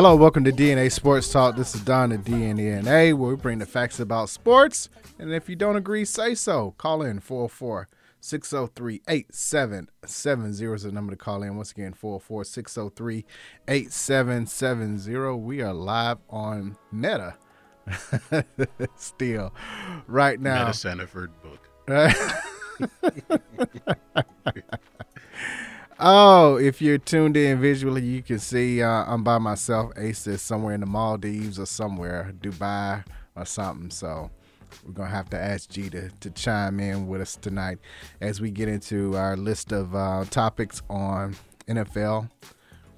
Hello, welcome to DNA Sports Talk. This is Don, the DNA, where we bring the facts about sports. And if you don't agree, say so. Call in 404 603 8770 is the number to call in. Once again, 404 603 8770. We are live on Meta still right now. Meta Sanford book. Oh, if you're tuned in visually, you can see uh, I'm by myself. Ace is somewhere in the Maldives or somewhere, Dubai or something. So we're gonna have to ask G to, to chime in with us tonight as we get into our list of uh, topics on NFL.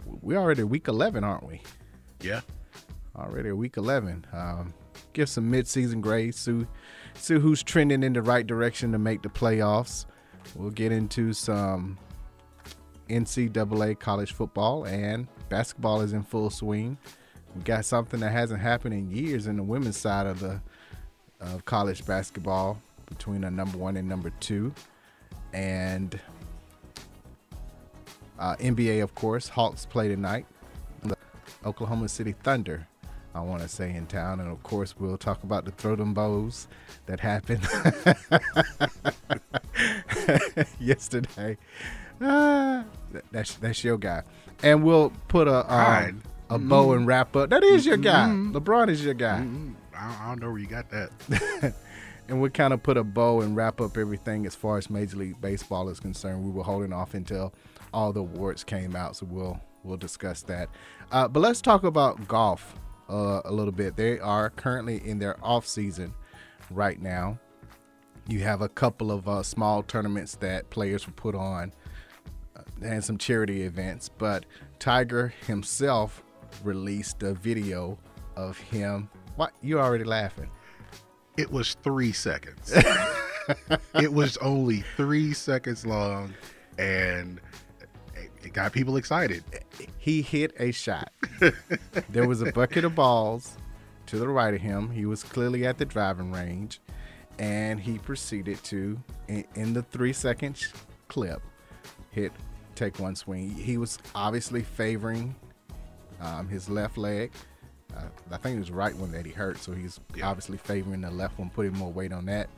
We're already week 11, aren't we? Yeah. already week 11 um, give some mid-season grades see, see who's trending in the right direction to make the playoffs we'll get into some ncaa college football and basketball is in full swing we got something that hasn't happened in years in the women's side of the of college basketball between a number one and number two and uh, nba of course hawks play tonight the Oklahoma City Thunder, I want to say, in town. And of course, we'll talk about the throw them bows that happened yesterday. Ah, that- that's that's your guy, and we'll put a um, a bow and wrap up. That is your guy. LeBron is your guy, Mm, I, don't, I don't know where you got that. and we'll kind of put a bow and wrap up everything as far as Major League Baseball is concerned. We were holding off until all the awards came out, so we'll we'll discuss that. Uh, but let's talk about golf uh, a little bit. They are currently in their off season right now. You have a couple of uh, small tournaments that players will put on and some charity events. But Tiger himself released a video of him. What you already laughing? It was three seconds. it was only three seconds long, and it- it got people excited. he hit a shot. there was a bucket of balls to the right of him. He was clearly at the driving range, and he proceeded to, in, in the three second clip, hit, take one swing. He was obviously favoring um, his left leg. Uh, I think it was right one that he hurt, so he's Yeah. obviously favoring the left one, putting more weight on that,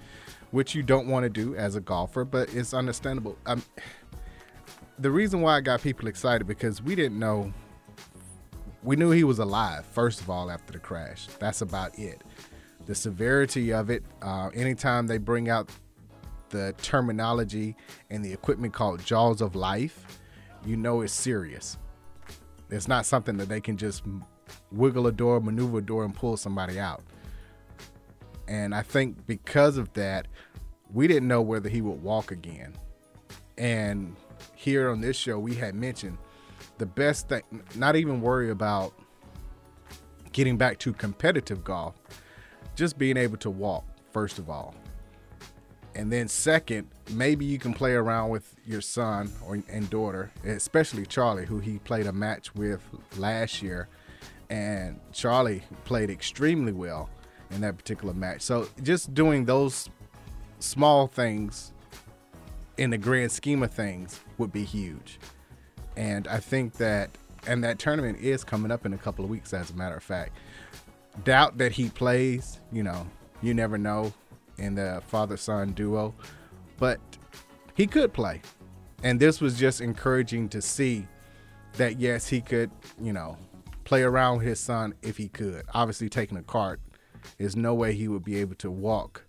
which you don't want to do as a golfer, but it's understandable. Um, the reason why I got people excited because we didn't know we knew he was alive first of all after the crash that's about it the severity of it uh, anytime they bring out the terminology and the equipment called jaws of life you know it's serious. It's not something that they can just wiggle a door maneuver a door and pull somebody out. And i think because of that we didn't know whether he would walk again. And here on this show we had mentioned the best thing not even worry about getting back to competitive golf just being able to walk first of all and then second maybe you can play around with your son or and daughter especially charlie who he played a match with last year. And charlie played extremely well in that particular match. So just doing those small things in the grand scheme of things would be huge. And I think that and that tournament is coming up in a couple of weeks as a matter of fact. Doubt that he plays, you know, you never know in the father son duo, but he could play. And this was just encouraging to see that yes, he could, you know, play around with his son if he could. Obviously, taking a cart, there's no way he would be able to walk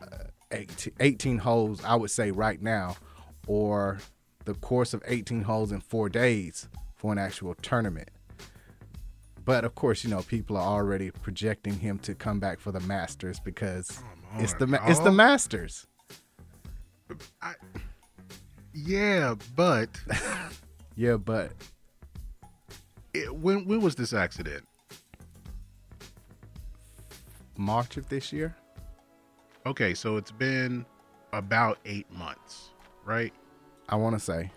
uh, 18, 18 holes. I would say right now, or the course of 18 holes in four days for an actual tournament. But of course, you know, people are already projecting him to come back for the Masters because it's the ma- it's the. Masters. Yeah, but Yeah, but it, when when was this accident? March of this year. Okay, so it's been about eight months, right? I want to say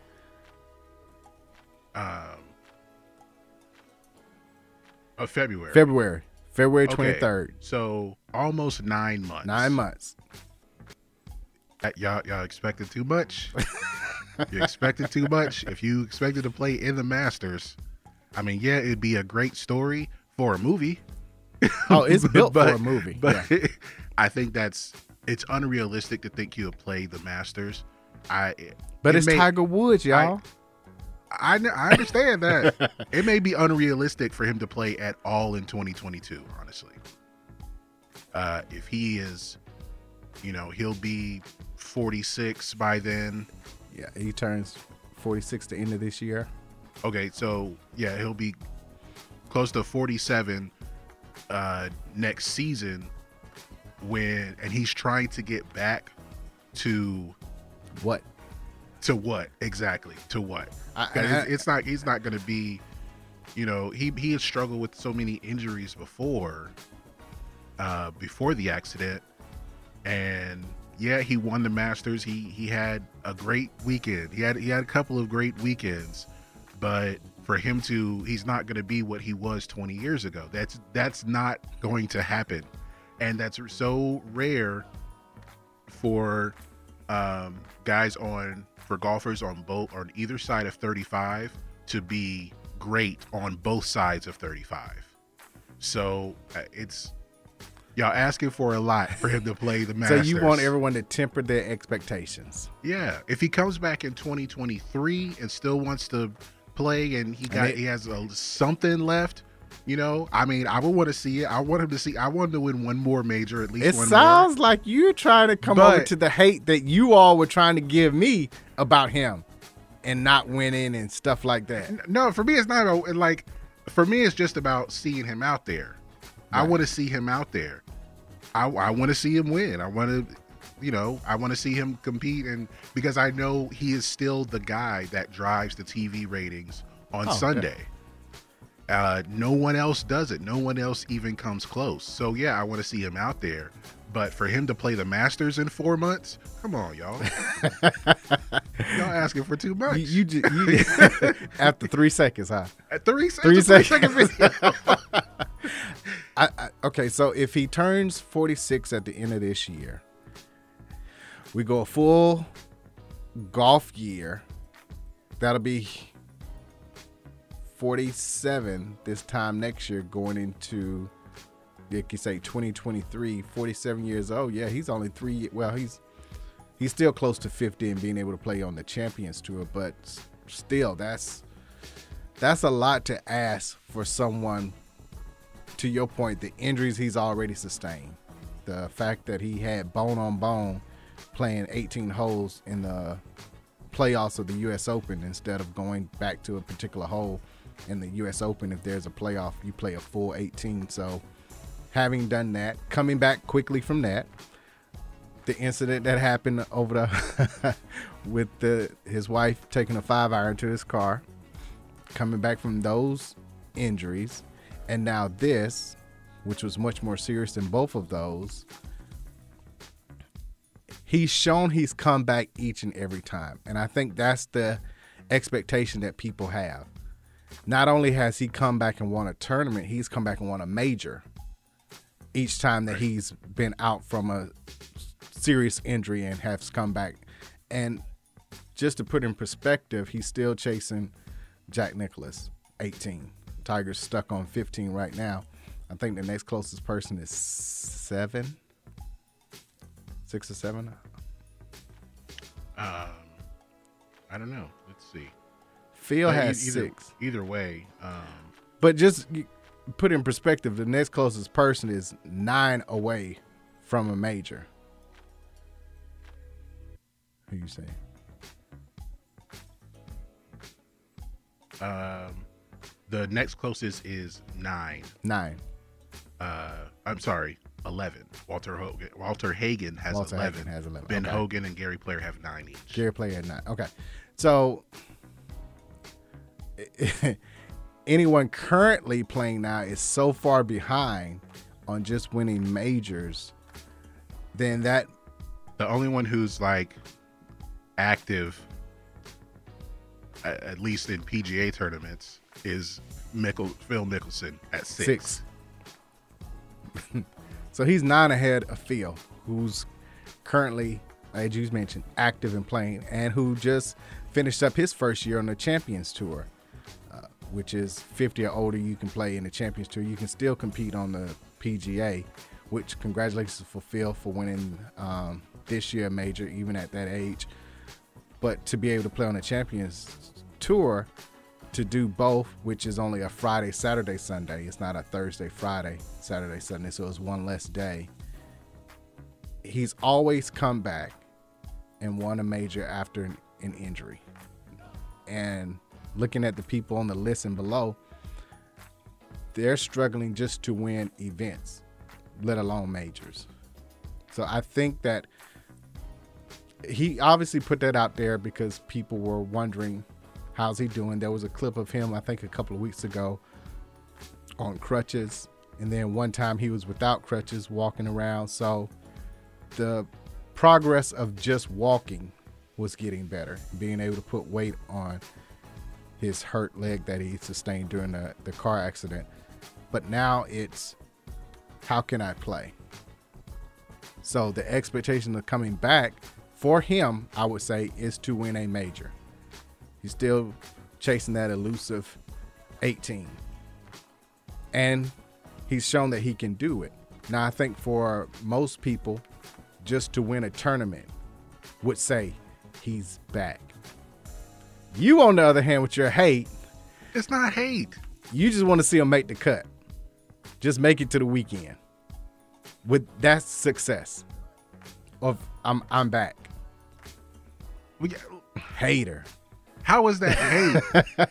Um, of February. February, February Okay, twenty third. So almost nine months. Nine months. Y'all, y'all expected too much. you expected too much. If you expected to play in the Masters, I mean, yeah, it'd be a great story for a movie. Oh, it's built But- for a movie. But yeah. I think that's it's unrealistic to think you would play the Masters. I But it it's may- Tiger Woods, y'all. I, kn- I understand that. it may be unrealistic for him to play at all in 2022, honestly. Uh, if he is, you know, he'll be 46 by then. yeah, he turns forty six the end of this year. Okay, so yeah, he'll be close to 47 uh, next season when, and he's trying to get back to What? To what? Exactly. To what? I- I- it's, it's not he's not going to be you know he he has struggled with so many injuries before uh before the accident. And yeah he won the masters. He he had a great weekend. He had he had a couple of great weekends. But for him to he's not going to be what he was 20 years ago. That's that's not going to happen. And that's so rare for um, guys on for golfers on both on either side of 35 to be great on both sides of 35 so uh, it's y'all asking for a lot for him to play the So you want everyone to temper their expectations. yeah if he comes back in 2023 and still wants to play and he got it- he has a, something left you know i mean i would want to see it i want him to see i want him to win one more major at least one. It sounds like you're trying to come over to the hate that you all were trying to give me about him and not winning and stuff like that. No, for me, it's not about like. For me, it's just about seeing him out there. I want to see him out there. I, I want to see him win. I want to, you know, I want to see him compete, and because I know he is still the guy that drives the TV ratings on Oh, okay. Uh, no one else does it. No one else even comes close. So yeah, I want to see him out there. But for him to play the Masters in four months, come on, y'all. y'all asking for too much. You, you, you after three seconds, huh? At three, Three it's a seconds. I, I, okay, so if he turns 46 at the end of this year, we go a full golf year. That'll be 47 this time next year, going into, you could say, 2023. 47 years old. Yeah, he's only three. Well, he's he's still close to 50 and being able to play on the Champions Tour, but still, that's that's a lot to ask for someone to your point, the injuries he's already sustained, the fact that he had bone on bone playing 18 holes in the playoffs of the U.S. Open instead of going back to a particular hole in the U.S. Open. If there's a playoff, you play a full 18. So, having done that, coming back quickly from that, the incident that happened over the with the his wife taking a five iron to his car, coming back from those injuries, and now this, which was much more serious than both of those. He's shown he's come back each and every time. And I think that's the expectation that people have. Not only has he come back and won a tournament, he's come back and won a major each time that he's been out from a serious injury and has come back. And just to put in perspective, he's still chasing Jack Nicklaus, 18. Tiger's stuck on 15 right now. I think the next closest person is seven, six or seven. Um, I don't know. Phil e- has either, six. Either way, um, But just put in perspective, the next closest person is nine away from a major. Who you say? um, the next closest is nine. Nine. Uh, I'm sorry, eleven. Walter Hogan. Walter Hagen has Walter eleven. Hagen has 11, Ben okay. Hogan and Gary Player have nine each. Gary Player at nine. Okay. So anyone currently playing now is so far behind on just winning majors, then that The only one who's like active, at least in PGA tournaments, is Phil Mickelson at six. six. so he's nine ahead of Phil, who's currently, as you mentioned, active and playing, and who just finished up his first year on the Champions Tour, which is 50 or older. You can play in the Champions Tour. You can still compete on the PGA, which congratulations for Phil for winning um, this year major, even at that age. But to be able to play on the Champions Tour, to do both, which is only a Friday, Saturday, Sunday. It's not a Thursday, Friday, Saturday, Sunday. So it's one less day. He's always come back and won a major after an, an injury. And looking at the people on the list and below, they're struggling just to win events, let alone majors. So I think that he obviously put that out there because people were wondering how's he doing. There was a clip of him, I think, a couple of weeks ago on crutches, and then one time he was without crutches walking around. So the progress of just walking was getting better, being able to put weight on his hurt leg that he sustained during the, the car accident. But now it's how can I play? So the expectation of coming back for him, I would say, is to win a major. He's still chasing that elusive 18. And he's shown that he can do it. Now, I think for most people, just to win a tournament would say he's back. You, on the other hand, with your hate, It's not hate. you just want to see him make the cut. Just make it to the weekend. With that's success. Of I'm I'm back. We, Hater. how is that hate?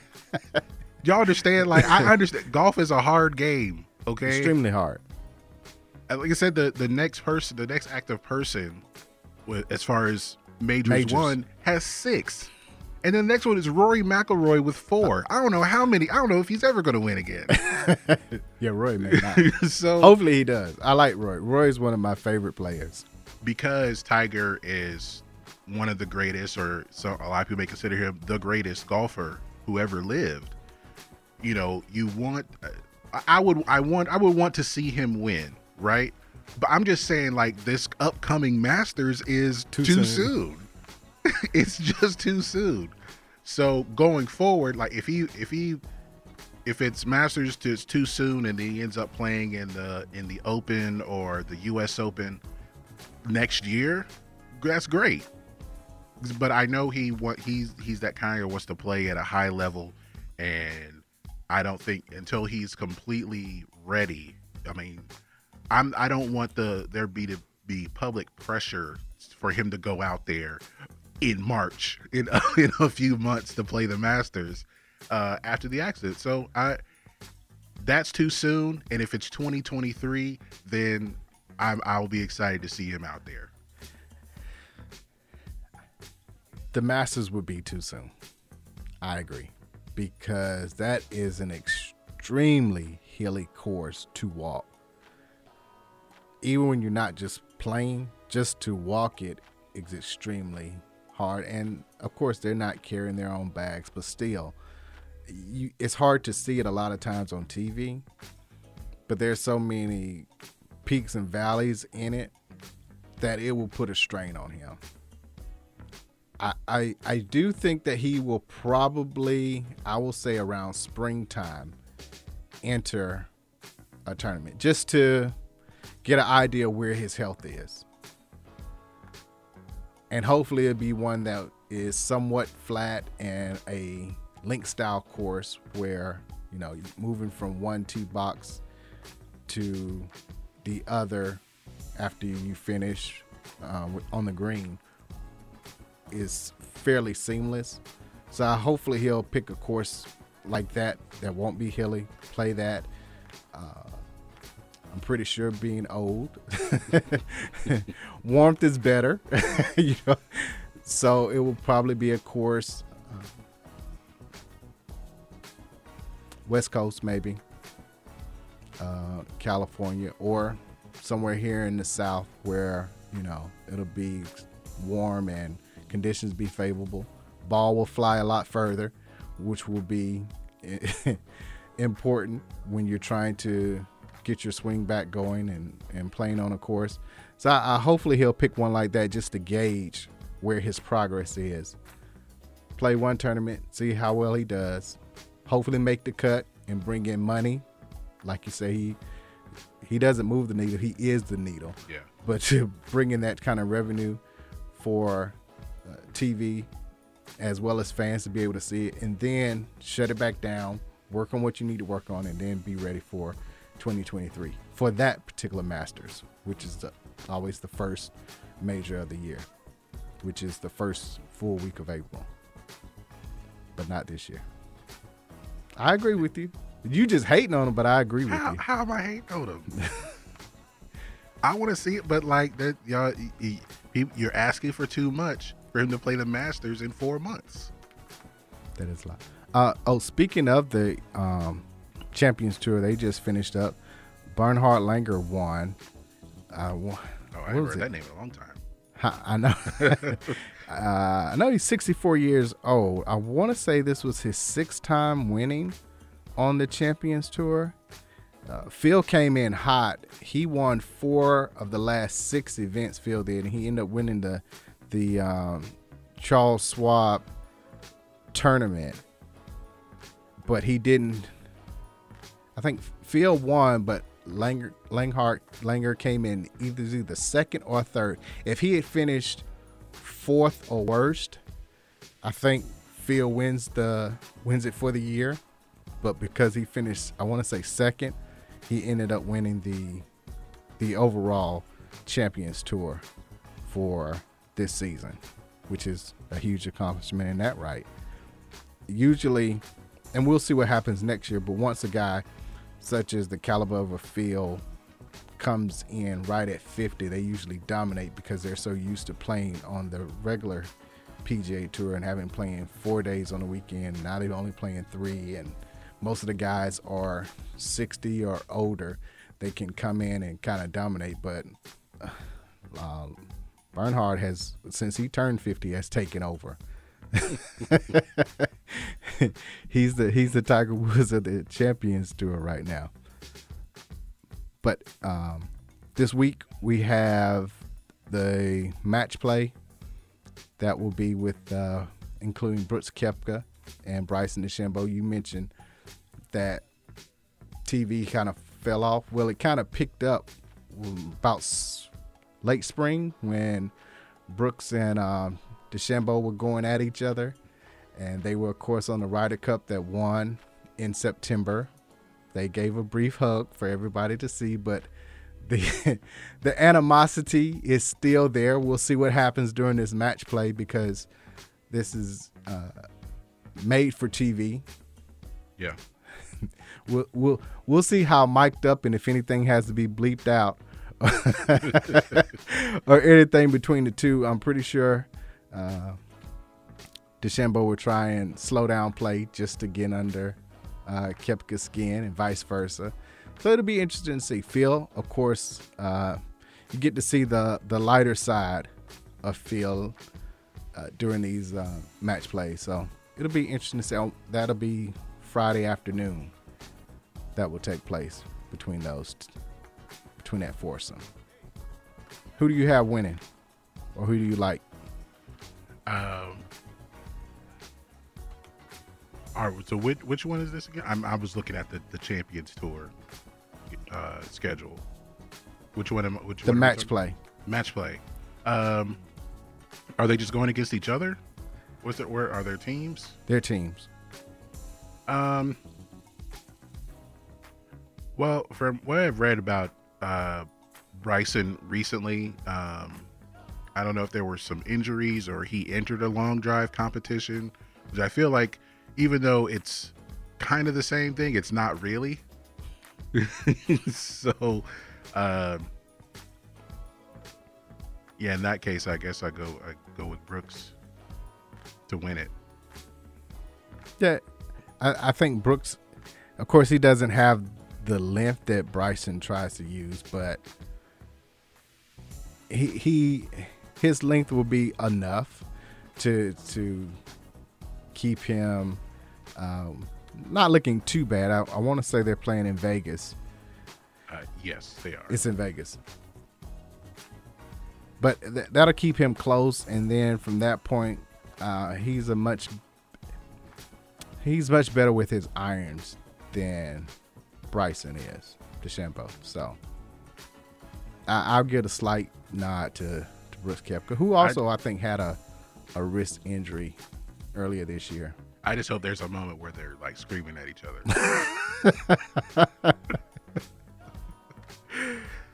Y'all understand? Like I understand. Golf is a hard game. Okay. Extremely hard. Like I said, the the next person, the next active person, as far as majors, Majors. won, has six, and then the next one is Rory McIlroy with four. I don't know how many. I don't know if he's ever going to win again. Yeah, Roy may not. so Hopefully he does. I like Roy. Roy is one of my favorite players. because Tiger is one of the greatest, or so a lot of people may consider him the greatest golfer who ever lived. You know, you want. I- I would. I want. I would want to see him win, right? But I'm just saying, like this upcoming Masters is too, Too soon. soon. it's just too soon. So going forward, like if he if he if it's Masters to, it's too soon and he ends up playing in the in the Open or the U.S. Open next year, that's great. But I know he what he's he's that kind of wants to play at a high level, and I don't think until he's completely ready. I mean, I'm I don't want the there be to be public pressure for him to go out there in March in in a few months to play the Masters uh, after the accident. So I that's too soon. And if it's 2023, then I'm I'll be excited to see him out there. The Masters would be too soon. I agree. Because that is an extremely hilly course to walk. Even when you're not just playing, just to walk it is extremely hard. And of course, they're not carrying their own bags, but still, you, it's hard to see it a lot of times on TV. But there's so many peaks and valleys in it that it will put a strain on him. I, I I do think that he will probably I will say around springtime enter a tournament just to get an idea where his health is. And hopefully it'll be one that is somewhat flat and a link style course where you know moving from one tee box to the other after you finish uh, on the green is fairly seamless. So hopefully he'll pick a course like that that won't be hilly. Play that. Uh, I'm pretty sure being old, warmth is better. you know, so it will probably be a course. uh, West Coast maybe, uh, California, or somewhere here in the South where you know it'll be warm and conditions be favorable. Ball will fly a lot further, which will be important when you're trying to get your swing back going and, and playing on a course. So I, I hopefully he'll pick one like that just to gauge where his progress is. Play one tournament, see how well he does. Hopefully make the cut and bring in money. Like you say, he he doesn't move the needle; he is the needle Yeah. but to bring in that kind of revenue for uh, TV as well as fans to be able to see it and then shut it back down, work on what you need to work on, and then be ready for 2023 for that particular Masters, which is the, always the first major of the year, which is the first full week of April, but not this year. I agree with you. You just hating on him, but I agree with How, you. how am I hating on him? I want to see it, but like that, y'all, y- y- you- you're asking for too much for him to play the Masters in four months. That is a lot. Uh, oh, speaking of the um, Champions Tour, they just finished up. Bernhard Langer won. Uh, won Oh, I haven't heard it? that name in a long time. Ha- I know. uh, I know he's 64 years old. I want to say this was his sixth time winning on the Champions Tour. Uh, Phil came in hot. He won four of the last six events. Phil did, and he ended up winning the the um, Charles Schwab tournament. But he didn't. I think Phil won, but Langer Langhart Langer came in either the second or third. If he had finished fourth or worst, I think Phil wins the wins it for the year. But because he finished, I want to say second, he ended up winning the the overall Champions Tour for this season, which is a huge accomplishment in that right. Usually, and we'll see what happens next year, but once a guy such as the caliber of a Phil comes in right at 50, they usually dominate because they're so used to playing on the regular PGA Tour and having playing four days on the weekend. Now they're only playing three, and most of the guys are 60 or older. They can come in and kind of dominate, but uh, Bernhard has, since he turned 50, has taken over. he's the he's the Tiger Woods of the Champions Tour right now. But um, this week we have the match play that will be with uh, including Brooks Koepka and Bryson DeChambeau. You mentioned that TV kind of fell off. Well, it kind of picked up about late spring when Brooks and um, DeChambeau were going at each other, and they were, of course, on the Ryder Cup that won in September. They gave a brief hug for everybody to see, but the the animosity is still there. We'll see what happens during this match play because this is uh, made for TV. Yeah. We'll we'll we'll see how mic'd up and if anything has to be bleeped out or anything between the two. I'm pretty sure uh, DeChambeau will try and slow down play just to get under uh, Koepka's skin and vice versa. So it'll be interesting to see. Phil, of course, uh, you get to see the the lighter side of Phil uh, during these uh, match plays. So it'll be interesting to see. Oh, That'll be Friday afternoon. That will take place between those, between that foursome. Who do you have winning, or who do you like? All right. So which which one is this again? I'm, I was looking at the the Champions Tour uh, schedule. Which one am I- which The one match play. Match play. Um. Are they just going against each other? what's it? Where are their teams? Their teams. Um. Well, from what I've read about uh, Bryson recently, um, I don't know if there were some injuries or he entered a long drive competition, which I feel like, even though it's kind of the same thing, it's not really. so, um, yeah, in that case, I guess I go I go with Brooks to win it. Yeah, I, I think Brooks. Of course, he doesn't have the length that Bryson tries to use, but he he his length will be enough to to keep him um, not looking too bad. I, I want to say they're playing in Vegas. Uh, yes, they are. It's in Vegas. But th- that'll keep him close, and then from that point, uh, he's a much he's much better with his irons than Bryson is, DeChambeau. So I, I'll give a slight nod to, to Brooks Koepka, who also I, think had a a wrist injury earlier this year. I just hope there's a moment where they're like screaming at each other.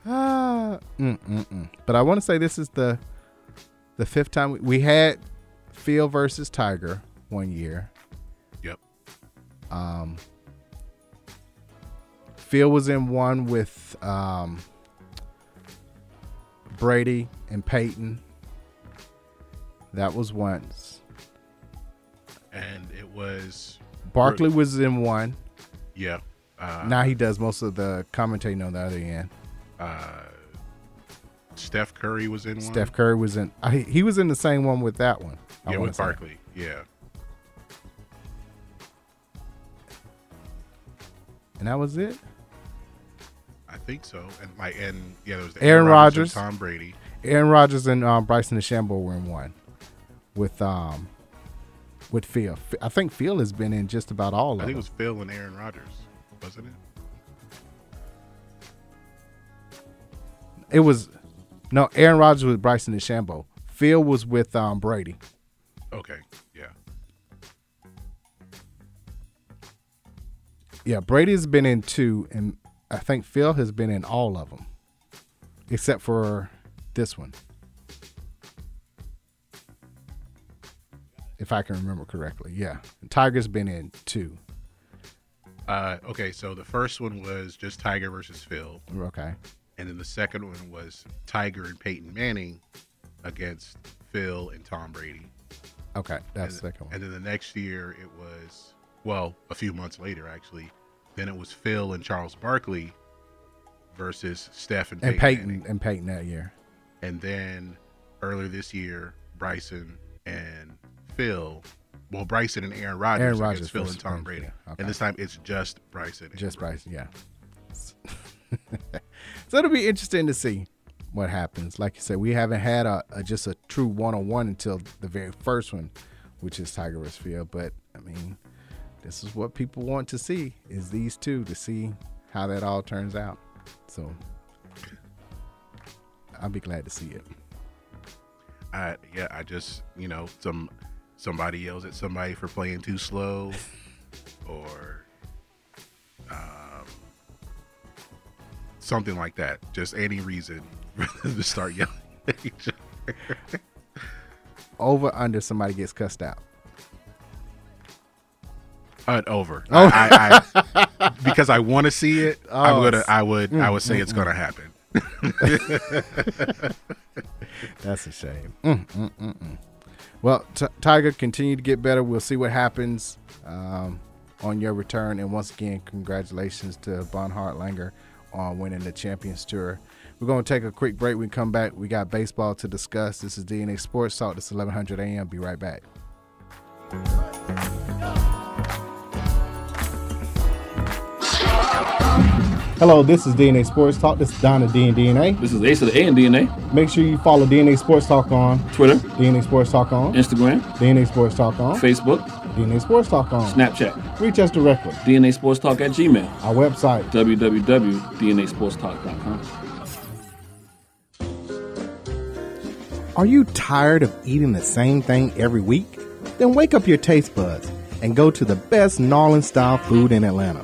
Ah, mm, mm, mm. But I want to say this is the the fifth time we, we had Phil versus Tiger one year. yep. Um, Phil was in one with um, Brady and Peyton. That was once. And it was Barkley was in one. yeah. Uh, Now he does most of the commentating on the other end. uh, Steph Curry was in one. Steph Curry was in. I, he was in the same one with that one. I yeah, with. Barkley. Yeah. and that was it. I think so. And like, and yeah, there was the Aaron Rodgers. and Tom Brady. Aaron Rodgers and um, Bryson DeChambeau were in one with um with Phil. I think Phil has been in just about all of I think it was Phil and Aaron Rodgers, wasn't it? It was no Aaron Rodgers with Bryson DeChambeau. Phil was with um, Brady. Okay. Yeah. Yeah, Brady's been in two, and I think Phil has been in all of them, except for this one, if I can remember correctly. Yeah, Tiger's been in two. Uh, okay. So the first one was just Tiger versus Phil, Okay, and then the second one was Tiger and Peyton Manning against Phil and Tom Brady. okay, that's and, the second one. And then the next year it was well, a few months later actually. Then it was Phil and Charles Barkley versus Steph and Peyton. and Peyton Manning. and Peyton that year. And then earlier this year, Bryson and Phil. Well, Bryson and Aaron Rodgers Aaron against Rodgers Phil and Tom Brady. yeah, okay. And this time it's just Bryson. and Just Brady. Bryson, yeah. so it'll be interesting to see what happens. Like you said, we haven't had a, a just a true one on one until the very first one, which is Tiger vs. Phil. But I mean, this is what people want to see is these two to see how that all turns out. So I'll be glad to see it. I, yeah, I just you know some somebody yells at somebody for playing too slow, or um, something like that. Just any reason to start yelling at each other. Over under somebody gets cussed out. Uh, over. Oh. I, I, I, because I want to see it. I'm Oh, gonna. s- I would. I would say mm, it's mm, gonna mm. happen. That's a shame. Well, T- Tiger, continue to get better. We'll see what happens um, on your return. And once again, congratulations to Bonhart Langer on winning the Champions Tour. We're going to take a quick break. We come back. We got baseball to discuss. This is DNA Sports Talk. Is 1100 AM. Be right back. Hello, this is DNA Sports Talk. This is Donna D and DNA. This is Ace of the A and DNA, Make sure you follow DNA Sports Talk on Twitter, DNA Sports Talk on Instagram, DNA Sports Talk on Facebook, DNA Sports Talk on. Snapchat, Reach us directly. DNA Sports Talk at Gmail, Our website. www.dnasportstalk.com. Are you tired of eating the same thing every week? Then wake up your taste buds and go to the best New Orleans style food in Atlanta.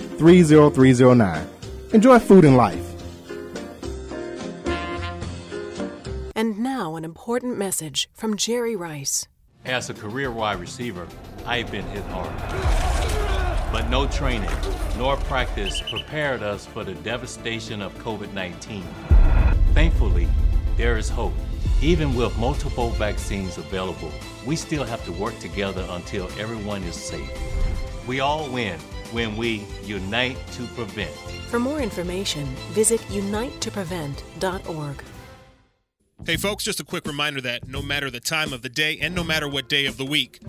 30309. Enjoy food and life. And now, an important message from Jerry Rice. As a career wide receiver, I've been hit hard. But no training nor practice prepared us for the devastation of COVID 19. Thankfully, there is hope. Even with multiple vaccines available, we still have to work together until everyone is safe. We all win when we unite to prevent. For more information, visit unitetoprevent.org. Hey, folks, just a quick reminder that no matter the time of the day and no matter what day of the week,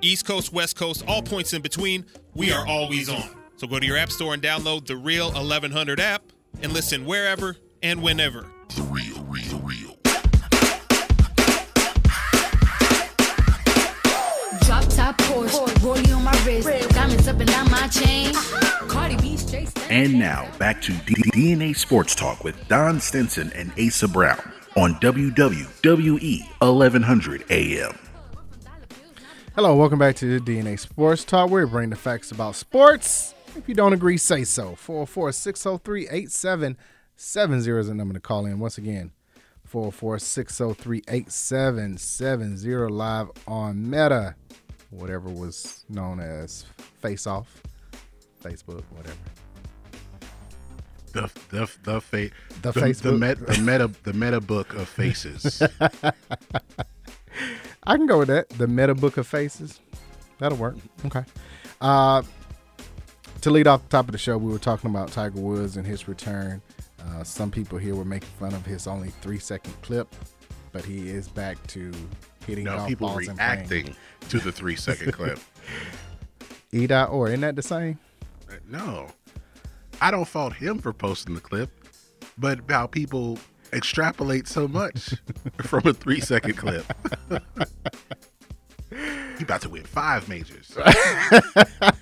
East Coast, West Coast, all points in between, we are always on. So go to your app store and download the Real 1100 app and listen wherever and whenever. The real, real, real. Drop top Porsche, rollie on my wrist, diamonds up and down my chain. Cardi B straight. And now back to D- DNA Sports Talk with Don Stinson and Asa Brown on WWE 1100 AM. Hello, welcome back to the DNA Sports Talk. We're bringing the facts about sports. If you don't agree, say so. 404 603 8770 is the number to call in. Once again, 404 603 8770 live on Meta, whatever was known as Face Off, Facebook, whatever. The the the fa- The the, Facebook. the, met, the meta the meta book of faces. I can go with that. The meta book of faces. That'll work. Okay. Uh, to lead off the top of the show, we were talking about Tiger Woods and his return. Uh, some people here were making fun of his only three second clip, but he is back to hitting no, golf people balls and playing. reacting to the three second clip. E dot or isn't that the same? No, I don't fault him for posting the clip, but how people extrapolate so much from a three second clip. he about to win five majors. I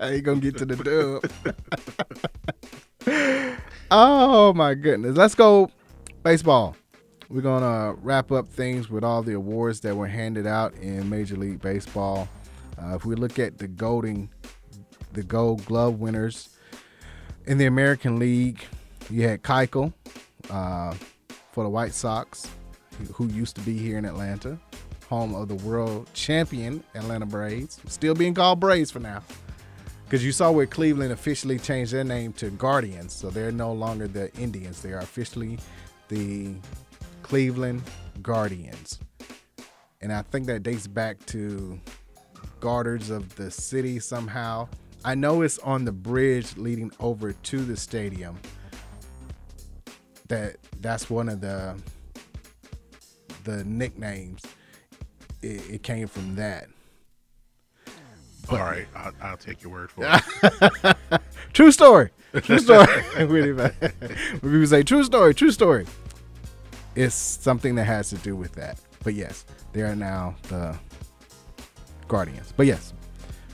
ain't gonna get to the dub. oh my goodness. Let's go baseball. We're gonna wrap up things with all the awards that were handed out in Major League Baseball. Uh, if we look at the golding, the Gold Glove winners in the American League, you had Keuchel uh, for the White Sox, who used to be here in Atlanta, home of the world champion Atlanta Braves, still being called Braves for now. Because you saw where Cleveland officially changed their name to Guardians, so they're no longer the Indians. They are officially the Cleveland Guardians. And I think that dates back to Guardians of the City somehow. I know it's on the bridge leading over to the stadium. That that's one of the the nicknames. It, it came from that. All right, I'll, I'll take your word for it. True story. True story. When people say true story, true story. It's something that has to do with that. But yes, they are now the Guardians. But yes,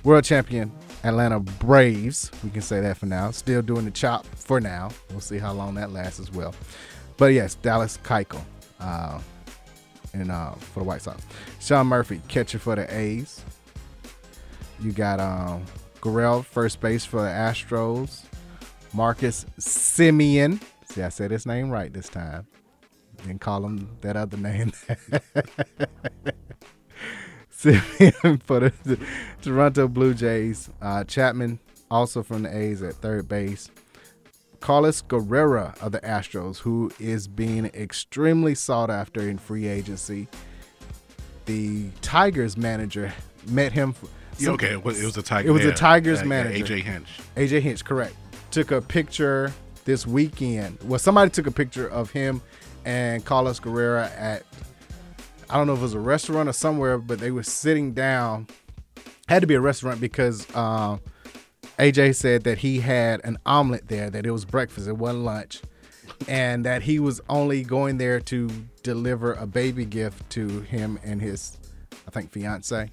world champion Atlanta Braves. We can say that for now. Still doing the chop for now. We'll see how long that lasts as well. But yes, Dallas Keuchel. Uh, and uh, for the White Sox, Sean Murphy, catcher for the A's. You got um, first base for the Astros. Marcus Semien. See, I said his name right this time. Didn't call him that other name. For the Toronto Blue Jays. Uh, Chapman, also from the A's at third base. Carlos Correa of the Astros, who is being extremely sought after in free agency. The Tigers manager met him. For, Yeah, okay, it was, it was a Tiger. It was yeah, a Tigers yeah, manager. AJ Hinch. AJ Hinch, correct. Took a picture this weekend. Well, somebody took a picture of him and Carlos Correa at I don't know if it was a restaurant or somewhere, but they were sitting down Had to be a restaurant because uh, AJ said that he had an omelet there, that it was breakfast, it wasn't lunch, and that he was only going there to deliver a baby gift to him and his, I think, fiance.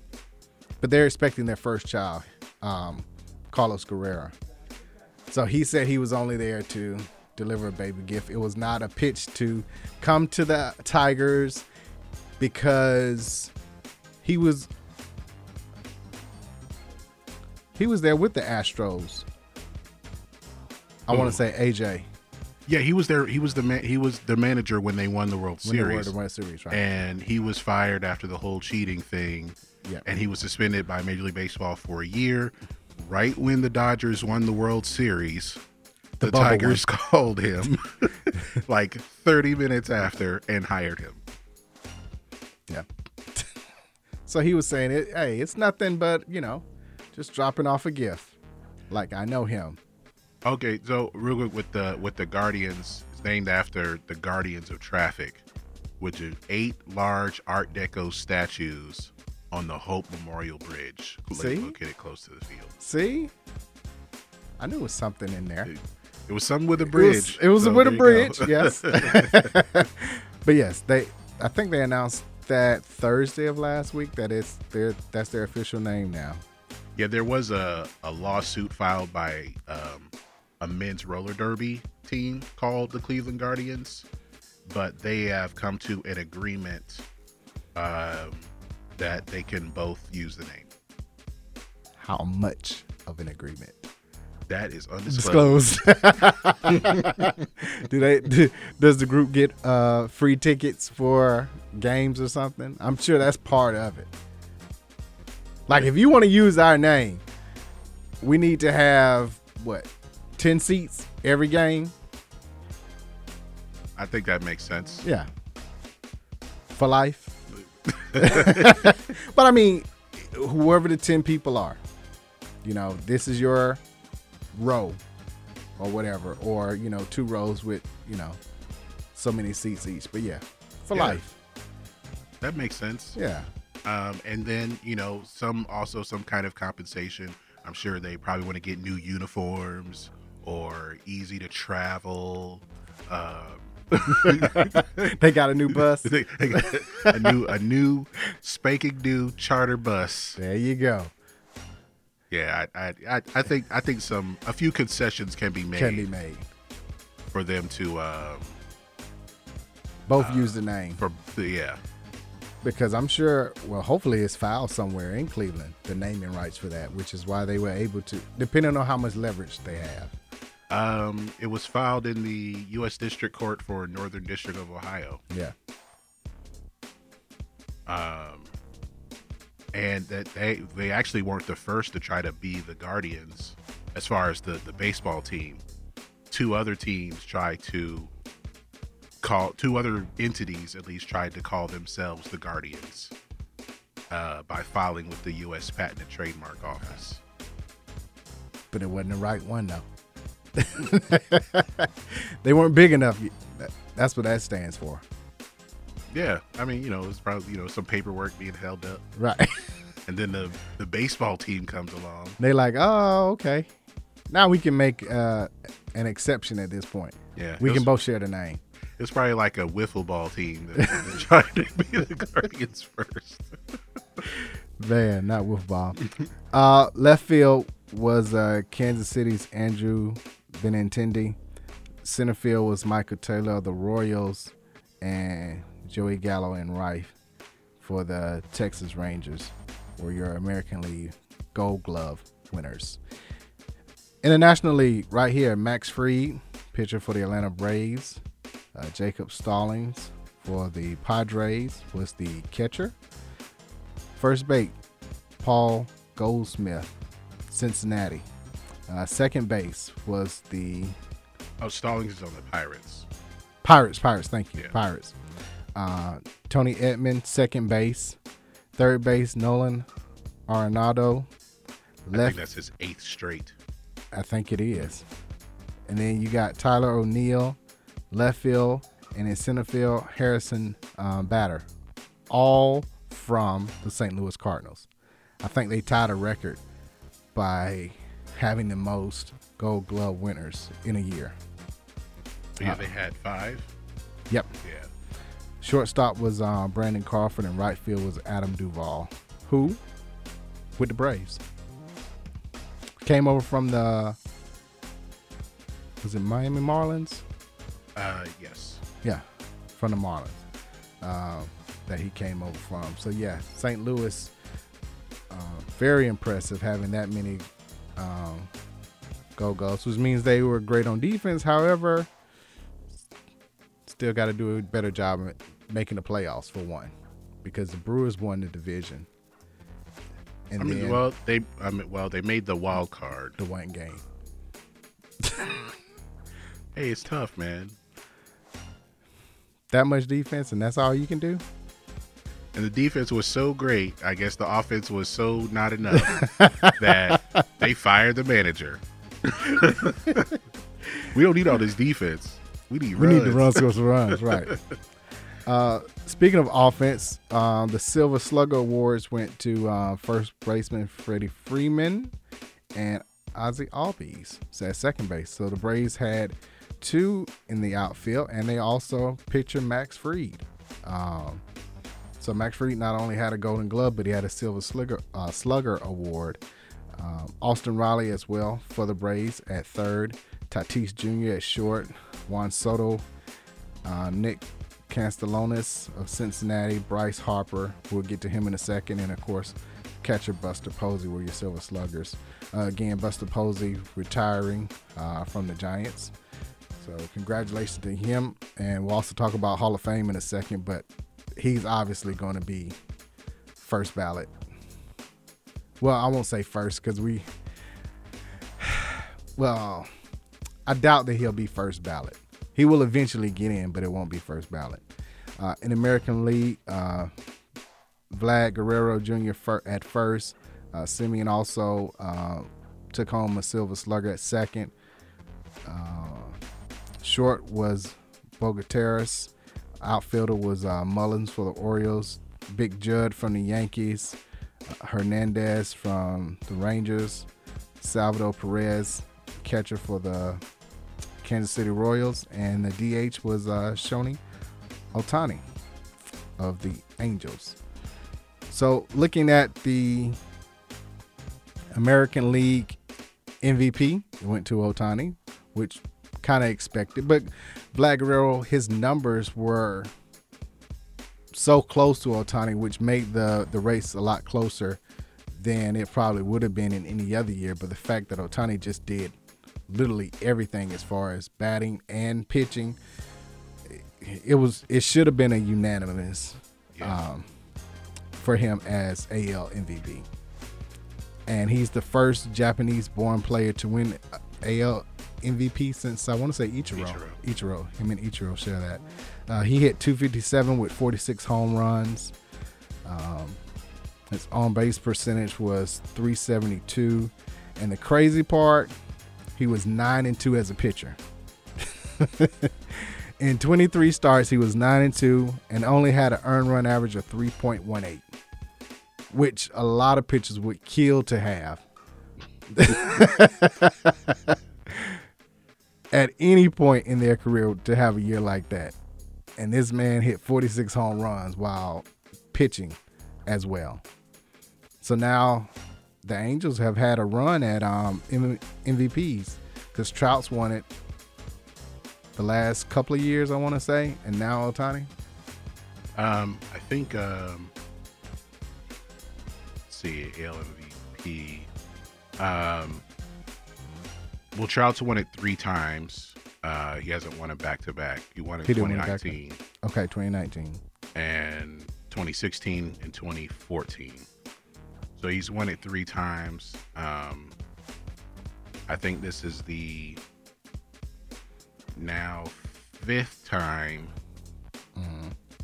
But they're expecting their first child, um, Carlos Guerrero. So he said he was only there to deliver a baby gift. It was not a pitch to come to the Tigers because he was he was there with the Astros. I want to say AJ. Yeah, he was there. He was the man. He was the manager when they won the World When Series. the World Series, right. And he was fired after the whole cheating thing. Yeah. And he was suspended by Major League Baseball for a year. Right when the Dodgers won the World Series, The the, Tigers called him like 30 minutes after and hired him. Yeah. so he was saying it. Hey, it's nothing but you know, just dropping off a gift. Like I know him. Okay, so real quick with the with the Guardians, it's named after the Guardians of Traffic, which is eight large Art Deco statues on the Hope Memorial Bridge, See? located close to the field. See, I knew it was something in there. It was something with a It was- bridge. It was, so with a bridge, go. yes. but yes, they. I think they announced that Thursday of last week that it's their that's their official name now. Yeah, there was a, a lawsuit filed by um, a men's roller derby team called the Cleveland Guardians, but they have come to an agreement um, that they can both use the name. How much of an agreement? That is undisclosed. Disclosed. do they? Do, does the group get uh, free tickets for games or something? I'm sure that's part of it. Like if you want to use our name, we need to have what ten seats every game. I think that makes sense. Yeah. For life. but I mean, whoever the 10 people are, you know, this is your row or whatever, or, you know, two rows with, you know, so many seats each. But yeah, for Yeah. life. That makes sense. Yeah. Um, and then you know some also some kind of compensation. I'm sure they probably want to get new uniforms or easy to travel. Um, they got a new bus. They- they a new a new spanking new charter bus. There you go. Yeah, I, I I I think I think some a few concessions can be made Can be made. for them to um, Both use the name. for yeah Because I'm sure, well, hopefully it's filed somewhere in Cleveland, the naming rights for that, which is why they were able to, depending on how much leverage they have. Um, it was filed in the U.S. District Court for Northern District of Ohio. Yeah. Um, and that they they actually weren't the first to try to be the Guardians as far as the the baseball team. Two other teams tried to call two other entities at least tried to call themselves the Guardians uh, by filing with the U.S. Patent and Trademark Office. But it wasn't the right one, though. they weren't big enough. That's what that stands for. Yeah, I mean, you know, it's probably you know some paperwork being held up, Right. and then the the baseball team comes along. they like, oh, okay. Now we can make uh, an exception at this point. Yeah, We it can both share the name. It's probably like a wiffle ball team that that tried to be the Guardians first. Man, not Wolf ball. uh, left field was uh, Kansas City's Andrew Benintendi. Center field was Michael Taylor of the Royals and Joey Gallo and Rife for the Texas Rangers, were your American League Gold Glove winners. In the National League, right here, Max Fried, pitcher for the Atlanta Braves. Uh, Jacob Stallings for the Padres was the catcher. First base, Paul Goldschmidt, Cincinnati. Uh, second base was the Oh, Stallings is on the Pirates. Pirates. Pirates, thank you. Yeah. Pirates. Uh, Tony Edman, second base. Third base, Nolan Arenado. I Left, think that's his eighth straight. I think it is. And then you got Tyler O'Neill, left field, and in center field, Harrison um, Bader, all from the St. Louis Cardinals. I think they tied a record by having the most Gold Glove winners in a year. Yeah, they had five. Yep. Yeah. Shortstop was uh, Brandon Crawford, and right field was Adam Duvall, who, with the Braves, came over from the was it Miami Marlins? Uh, yes. Yeah, from the Marlins uh, that he came over from. So yeah, St. Louis, uh, very impressive having that many um, go goals, which means they were great on defense. However, still got to do a better job of making the playoffs for one, because the Brewers won the division. And I mean, well, they, I mean, well, they made the wild card. the one game. Hey, it's tough, man. That much defense, and that's all you can do. And the defense was so great. I guess the offense was so not enough that they fired the manager. we don't need all this defense. We need We runs. need to run some runs, right? Uh, speaking of offense, um, the Silver Slugger Awards went to uh, first baseman Freddie Freeman and Ozzie Albies at second base. So the Braves had two in the outfield, and they also pitcher Max Fried. Um, so Max Fried not only had a Golden Glove, but he had a Silver Slugger, uh, Slugger Award. Um, Austin Riley as well for the Braves at third. Tatis Jr. at short. Juan Soto, uh, Nick Castellanos of Cincinnati, Bryce Harper. We'll get to him in a second, and of course, catcher Buster Posey were your Silver Sluggers. Uh, again, Buster Posey retiring uh, from the Giants. So congratulations to him, and we'll also talk about Hall of Fame in a second. But he's obviously going to be first ballot. Well, I won't say first because we. Well, I doubt that he'll be first ballot. He will eventually get in, but it won't be first ballot. Uh, in American League, uh, Vlad Guerrero Jr. Fir- at first. Uh, Semien also uh, took home a Silver Slugger at second. Uh, short was Bogateras. Outfielder was uh, Mullins for the Orioles. Big Judd from the Yankees. Uh, Hernandez from the Rangers. Salvador Perez, catcher for the Kansas City Royals. And the DH was uh, Shohei Ohtani of the Angels. So looking at the American League MVP, it went to Ohtani, which kind of expected. But Vlad Guerrero, his numbers were so close to Ohtani, which made the the race a lot closer than it probably would have been in any other year. But the fact that Ohtani just did literally everything as far as batting and pitching, it was it should have been a unanimous um, for him as AL MVP. And he's the first Japanese-born player to win AL MVP since I want to say Ichiro. Ichiro. Ichiro. Him and Ichiro share that. Uh, he hit 257 with 46 home runs. Um, his on base percentage was 372. And the crazy part, he was 9 and 2 as a pitcher. In 23 starts, he was 9 and 2 and only had an earned run average of 3.18, which a lot of pitchers would kill to have. At any point in their career to have a year like that. And this man hit 46 home runs while pitching as well. So now the Angels have had a run at um, M- MVPs because Trout's won it the last couple of years, I want to say, and now Ohtani. Um, I think. Um, let's see, AL MVP. Um, well, Trout's won it three times. Uh, he hasn't won it back to back. He won it He in didn't win it 2019 Okay, 2019. and 2016 and 2014. So he's won it three times. Um, I think this is the now fifth time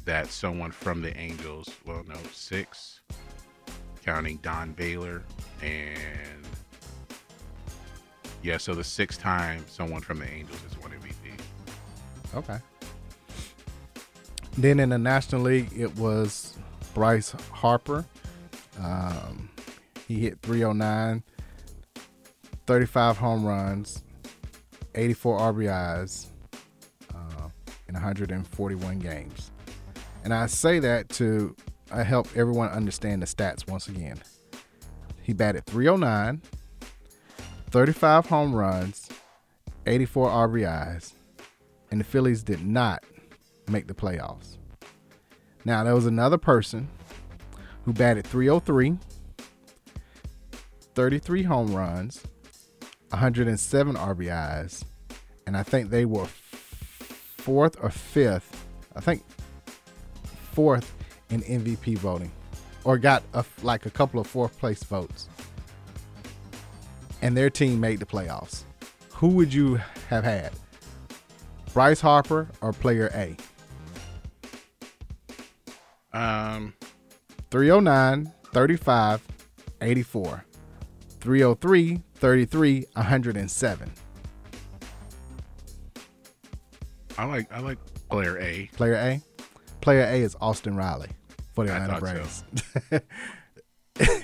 that someone from the Angels, well, no, six, counting Don Baylor, and yeah, so the sixth time someone from the Angels has won MVP. Okay. Then in the National League, it was Bryce Harper. Um, He hit 309, 35 home runs, 84 RBIs uh, in 141 games. And I say that to uh, help everyone understand the stats once again. He batted 309, 35 home runs, 84 RBIs, and the Phillies did not make the playoffs. Now, there was another person who batted 303, 33 home runs, 107 RBIs, and I think they were fourth or fifth. I think fourth in MVP voting, or got a, like a couple of fourth place votes. And their team made the playoffs. Who would you have had? Bryce Harper or player A? Um, 309, 35, 84. 303, 33, 107. I like I like player A. Player A? Player A is Austin Riley for the I Atlanta Braves.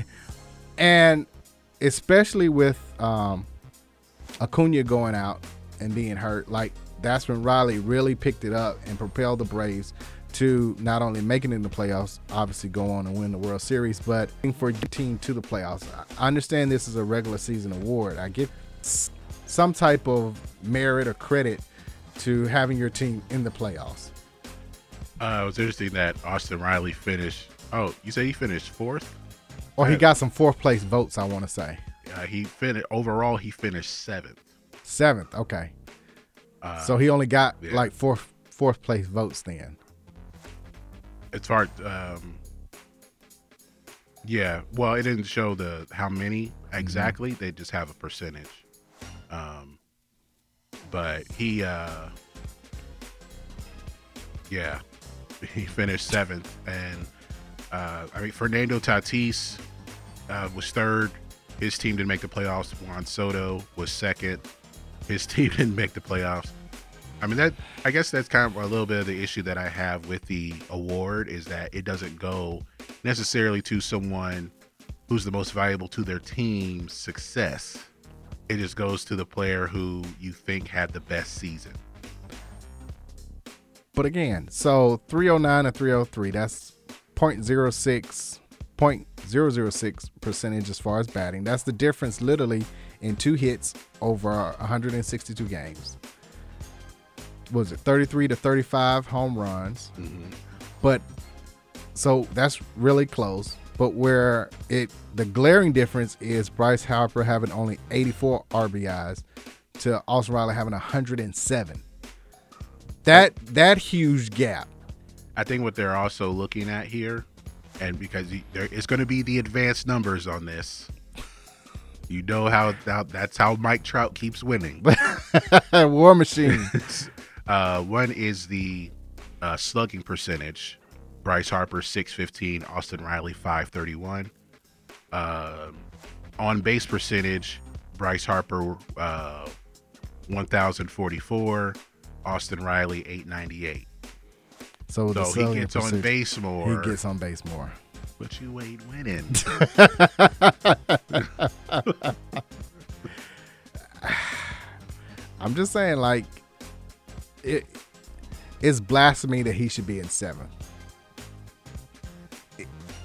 and especially with um, Acuna going out and being hurt, like that's when Riley really picked it up and propelled the Braves to not only making it in the playoffs, obviously go on and win the World Series, but for your team to the playoffs. I understand this is a regular season award. I give some type of merit or credit to having your team in the playoffs. Uh, it was interesting that Austin Riley finished. Oh, you say he finished fourth? Or he Uh, got some fourth place votes, I want to say. Uh, he finished overall. He finished seventh. Seventh, okay. Uh, so he only got yeah. like fourth fourth place votes then. It's hard. Um, yeah. Well, it didn't show the how many exactly. They just have a percentage. Um, but he, uh, yeah, he finished seventh, and uh, I mean Fernando Tatis uh, was third. His team didn't make the playoffs. Juan Soto was second. His team didn't make the playoffs. I mean that I guess that's kind of a little bit of the issue that I have with the award is that it doesn't go necessarily to someone who's the most valuable to their team's success. It just goes to the player who you think had the best season. But again, so 309 and 303, that's 0.06, 0.006 percentage as far as batting. That's the difference literally in two hits over 162 games. Was it 33 to 35 home runs? But so that's really close. But where it the glaring difference is Bryce Harper having only 84 RBIs to Austin Riley having 107. That that huge gap. I think what they're also looking at here, and because there, it's going to be the advanced numbers on this. You know how, how that's how Mike Trout keeps winning. War Machine. uh, one is the uh, slugging percentage. Bryce Harper six fifteen, Austin Riley five thirty one. Uh, on base percentage, Bryce Harper uh, one thousand forty four, Austin Riley eight ninety eight. So, the So he gets on base more. He gets on base more. But you ain't winning. I'm just saying, like, it, it's blasphemy that he should be in seventh.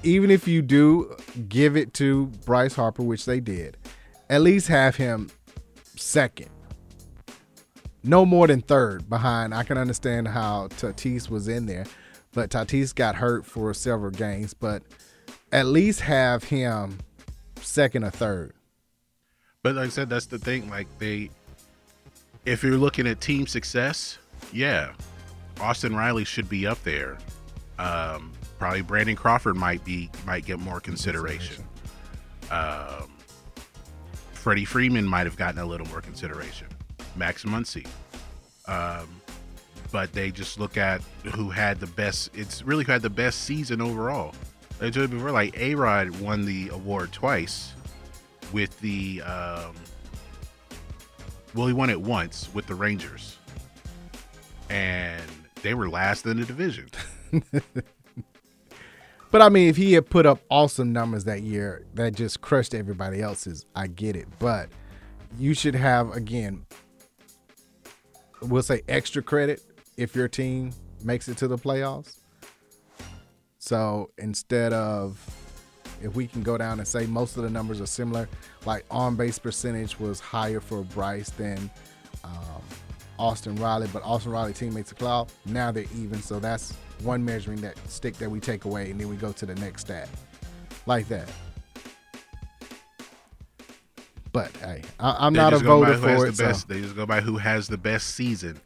Even if you do give it to Bryce Harper, which they did, at least have him second. No more than third behind. I can understand how Tatis was in there, but Tatis got hurt for several games. But at least have him second or third. But like I said, that's the thing. Like they, if you're looking at team success, yeah, Austin Riley should be up there. Um, probably Brandon Crawford might be might get more consideration. Um, Freddie Freeman might have gotten a little more consideration. Max Muncy. Um, but they just look at who had the best. It's really who had the best season overall. I told you before, like A Rod won the award twice with the um, well, he won it once with the Rangers, and they were last in the division. But I mean, if he had put up awesome numbers that year, that just crushed everybody else's. I get it, but you should have again. We'll say extra credit if your team makes it to the playoffs. So instead of if we can go down and say most of the numbers are similar, like on base percentage was higher for Bryce than um, Austin Riley, but Austin Riley teammates a cloud. Now they're even, so that's one measuring that stick that we take away, and then we go to the next stat, like that. But hey, I, I'm They not a just go by voter for the it. So. best. They just go by who has the best season.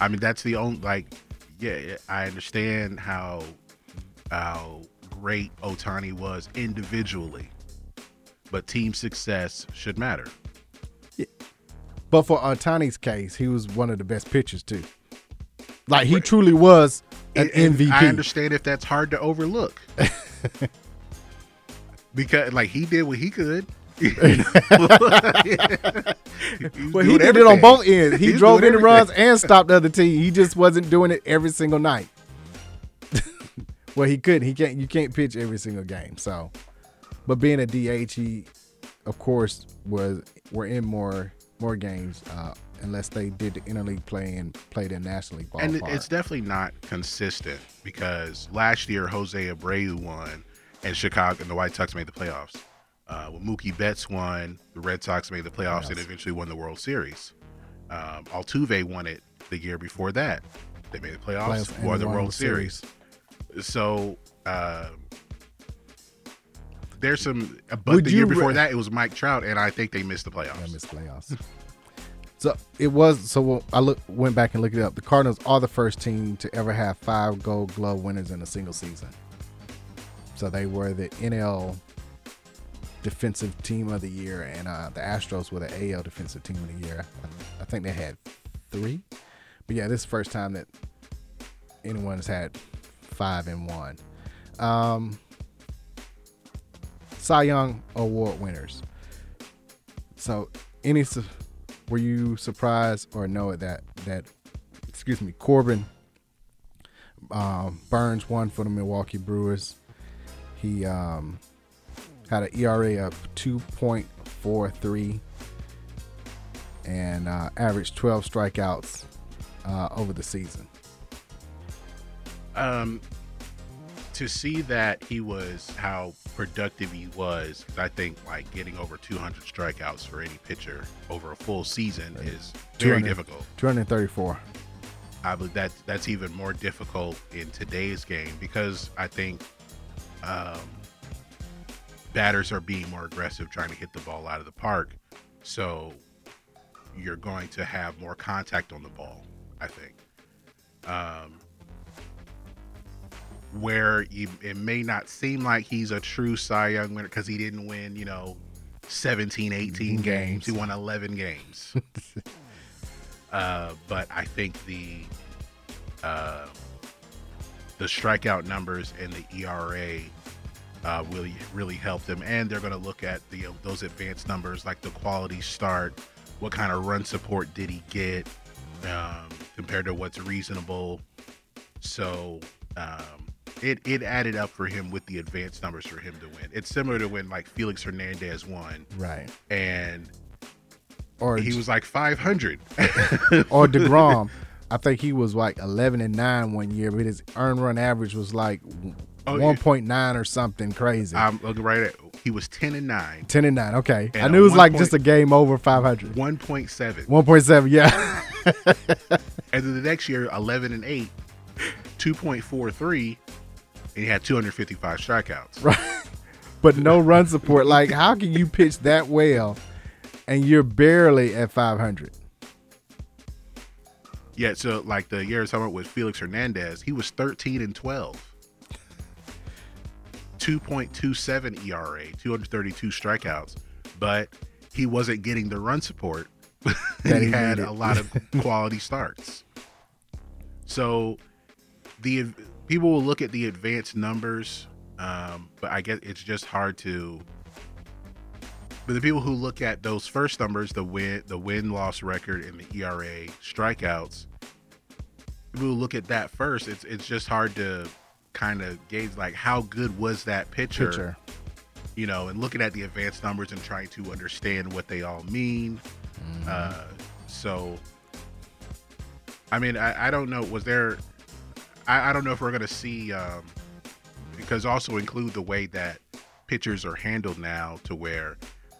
I mean, that's the only like. Yeah, yeah, I understand how how great Ohtani was individually, but team success should matter. But for Ohtani's case, he was one of the best pitchers too. Like he truly was an And- MVP. I understand if that's hard to overlook. because like he did what he could. He was Well, he did it on both ends. He was drove in the runs and stopped the other team. He just wasn't doing it every single night. well, he couldn't. He can't. You can't pitch every single game. So, but being a DH, he, of course, was were in more more games uh, unless they did the interleague play and played in National League and it's definitely not consistent because last year Jose Abreu won, and Chicago and the White Sox made the playoffs. Uh, when Mookie Betts won, the Red Sox made the playoffs and eventually won the World Series. Um, Altuve won it the year before that. They made the playoffs, Playoffs won the World the Series. So um there's some, but Would the year before that it was Mike Trout, and I think they missed the playoffs. I missed playoffs. So it was. So I look went back and looked it up. The Cardinals are the first team to ever have five Gold Glove winners in a single season. So they were the NL Defensive Team of the Year, and uh, the Astros were the AL Defensive Team of the Year. I, I think they had three, but yeah, this is the first time that anyone's had five and one. Um, Cy Young Award winners. So, any were you surprised or know that that excuse me, Corbin um, Burnes won for the Milwaukee Brewers. He um, had an ERA of two point four three and uh, averaged twelve strikeouts uh, over the season. um to see that he was how productive he was. i think like getting over 200 strikeouts for any pitcher over a full season is very difficult 234. i believe that that's even more difficult in today's game because i think um batters are being more aggressive trying to hit the ball out of the park so you're going to have more contact on the ball i think um where you, it may not seem like he's a true Cy Young winner because he didn't win, you know, 17, 18 games. He won 11 games. uh, but I think the uh, the strikeout numbers and the ERA uh, really really helped him, and they're going to look at the those advanced numbers like the quality start, what kind of run support did he get um, compared to what's reasonable. So um, it it added up for him with the advanced numbers for him to win. It's similar to when like Felix Hernandez won, Right. and Or he was like 500. or Degrom. I think he was like 11 and nine one year, but his earned run average was like Oh, yeah. 1.9 or something crazy. I'm looking right at. He was 10 and nine, 10 and 9. Okay. And I knew it was like point- just a game over 500. 1.7, 1.7, yeah. and then the next year 11 and eight, 2.43, and he had 255 strikeouts. right. But no run support. Like, how can you pitch that well and you're barely at 500? Yeah, so like the year I was talking about with Felix Hernandez, he was 13 and 12. 2.27 ERA, 232 strikeouts, but he wasn't getting the run support. That he he had needed. a lot of quality starts. So the people will look at the advanced numbers, um, but I guess it's just hard to. But the people who look at those first numbers, the win, the win loss record, and the ERA, strikeouts, people who look at that first, it's it's just hard to kind of gauge like how good was that pitcher, Pitcher. you know, and looking at the advanced numbers and trying to understand what they all mean. Mm-hmm. Uh, so, I mean, I, I don't know. Was there? I, I don't know if we're gonna see um, because also include the way that pitchers are handled now to where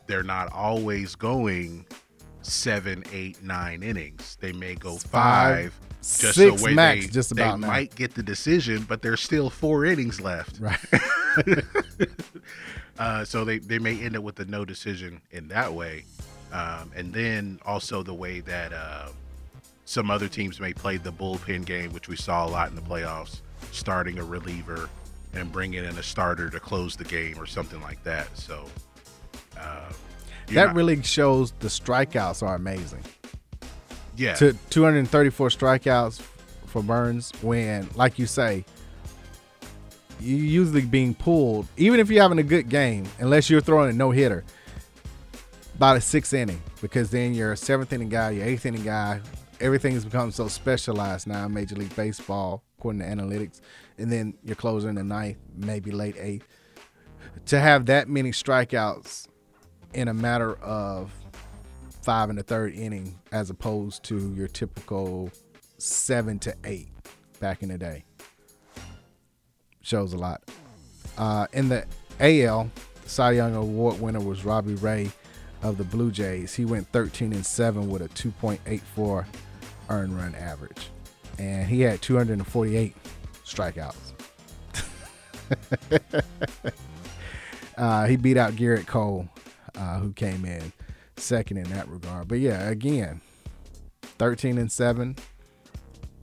they're not always going seven, eight, nine innings. They may go Five, five, just six the way max, they, just they about now. might get the decision, but there's still four innings left. Right. uh, so they, they may end up with a no decision in that way. Um, and then also the way that uh, some other teams may play the bullpen game, which we saw a lot in the playoffs, starting a reliever and bringing in a starter to close the game or something like that. So uh, That not- really shows the strikeouts are amazing. yeah, To 234 strikeouts for Burnes when, like you say, you usually being pulled, even if you're having a good game, unless you're throwing a no hitter, about a sixth inning, because then you're a seventh inning guy, your eighth inning guy. Everything has become so specialized now in Major League Baseball, according to analytics. And then you're closing the ninth, maybe late eighth. To have that many strikeouts in a matter of five in the third inning as opposed to your typical seven to eight back in the day. Shows a lot. Uh, in the AL, Cy Young Award winner was Robbie Ray of the Blue Jays. He went 13 and 7 with a 2.84 earned run average. And he had 248 strikeouts. uh, he beat out Gerrit Cole, uh, who came in second in that regard. But yeah, again, 13 and 7.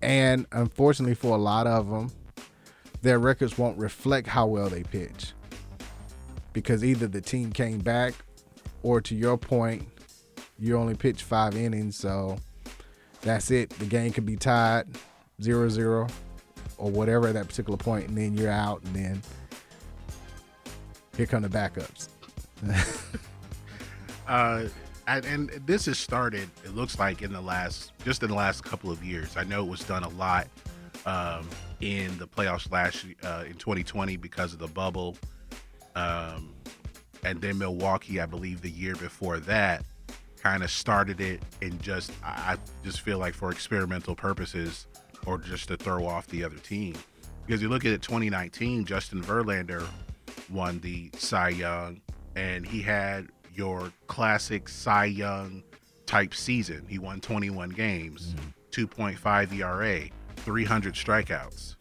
And unfortunately for a lot of them, their records won't reflect how well they pitch. Because either the team came back or to your point, you only pitched five innings, so that's it. The game could be tied 0 0 or whatever at that particular point, and then you're out, and then here come the backups. uh, and, and this has started. It looks like in the last, just in the last couple of years. I know it was done a lot um, in the playoffs last uh, in 2020 because of the bubble, um, and then Milwaukee, I believe, the year before that, kind of started it and just I just feel like for experimental purposes or just to throw off the other team. Because you look at it, 2019, Justin Verlander won the Cy Young, and he had your classic Cy Young type season. He won 21 games, mm-hmm. 2.5 ERA, 300 strikeouts.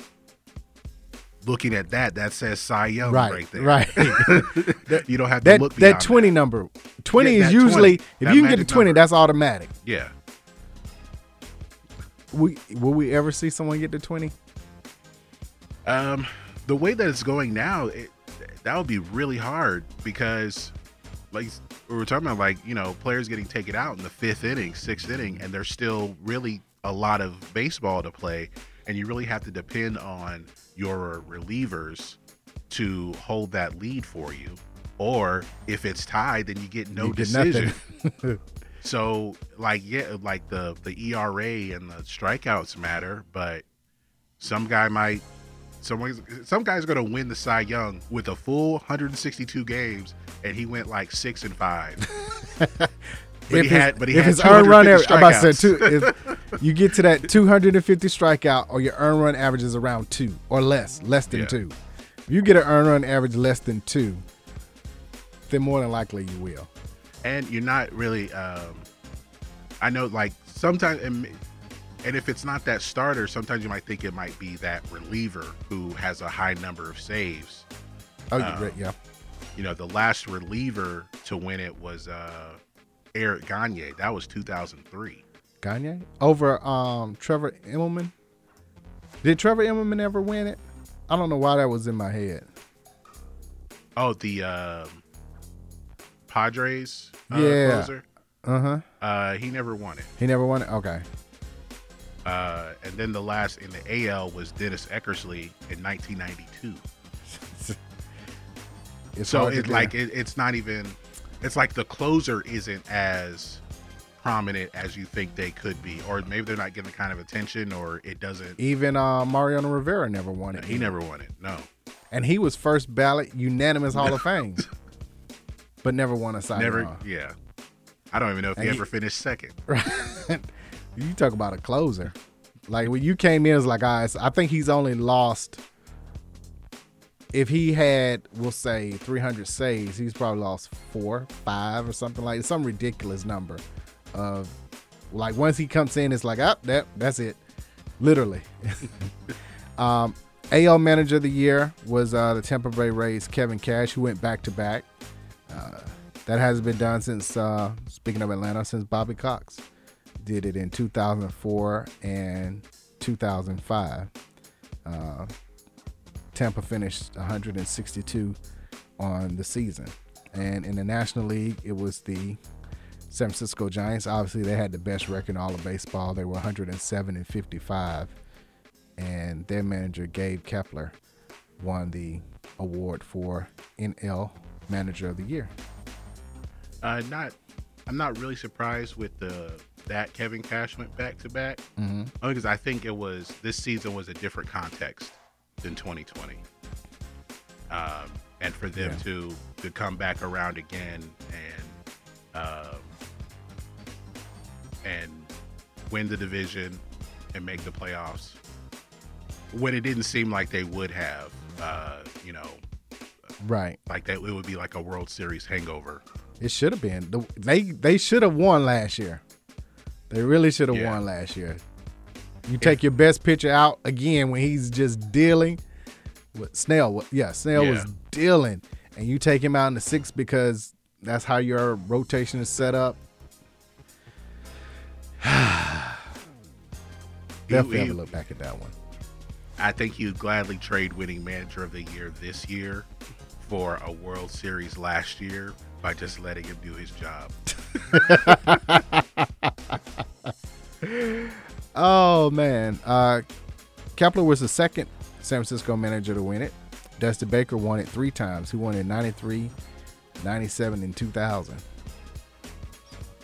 Looking at that, that says Cy Young right, Right, there. right. you don't have to that look that beyond 20 number 20 Yeah, is usually 20, if you can get to 20 number. that's automatic Yeah. we will we ever see someone get to 20 Um, the way that it's going now, it, that would be really hard because, like we were talking about, like you know, players getting taken out in the fifth inning, sixth inning, and there's still really a lot of baseball to play, and you really have to depend on your relievers to hold that lead for you. Or if it's tied, then you get no You decision. So like yeah, like the the ERA and the strikeouts matter, but some guy might some some guy's gonna win the Cy Young with a full 162 games, and he went like six and five. but he if had his, but he if had his earned run average, 250 I'm about to say two, if you get to that 250 strikeout or your earned run average is around two or less, less than Yeah. two. If you get an earned run average less than two, then more than likely you will. and you're not really um i know like sometimes and, and if it's not that starter sometimes you might think it might be that reliever who has a high number of saves Oh, Um, right, yeah. you know the last reliever to win it was uh eric gagne that was 2003 Gagne over um Trevor Immelman. Did Trevor Immelman ever win it? I don't know why that was in my head. oh the um padres uh, Yeah. closer Uh huh. uh he never won it He never won it. Okay. uh and then the last in the al was dennis eckersley in 1992 It's so hard to it do. like it, it's not even it's like the closer isn't as prominent as you think they could be, or maybe they're not getting the kind of attention, or it doesn't. Even uh, Mariano Rivera never won it. He never won it. No. and he was first ballot unanimous Hall of Fame, but never won a Cy Never. Young. Yeah. I don't even know if he And he- ever finished second. You talk about a closer. Like when you came in, it's like, right, I think he's only lost. If he had, we'll say, 300 saves, he's probably lost four, five, or something like some ridiculous number. Of like once he comes in, it's like, up, oh, that that's it, literally. um, AL Manager of the Year was uh, the Tampa Bay Rays Kevin Cash, who went back to back. Uh, That hasn't been done since, uh, speaking of Atlanta, since Bobby Cox did it in 2004 and 2005. Uh, Tampa finished 162 on the season. And in the National League, it was the San Francisco Giants. Obviously, they had the best record in all of baseball. They were 107 and 55. And their manager, Gabe Kapler, won the award for NL Manager of the Year. Uh, not. I'm not really surprised with the that Kevin Cash went back to back. Because I think it was this season was a different context than 2020. Um, and for them Yeah. to to come back around again and um, and win the division and make the playoffs when it didn't seem like they would have, uh, you know, Right. like that it would be like a World Series hangover. It should have been. They they should have won last year. They really should have Yeah. won last year. You take your best pitcher out again when he's just dealing. With Snell, yeah, Snell was Yeah. dealing, and you take him out in the sixth because that's how your rotation is set up. Definitely have to look back at that one. I think you'd gladly trade winning manager of the year this year for a World Series last year by just letting him do his job. Oh man, uh, Kapler was the second San Francisco manager to win it. Dusty Baker won it three times. He won it in 93, 97, and 2000.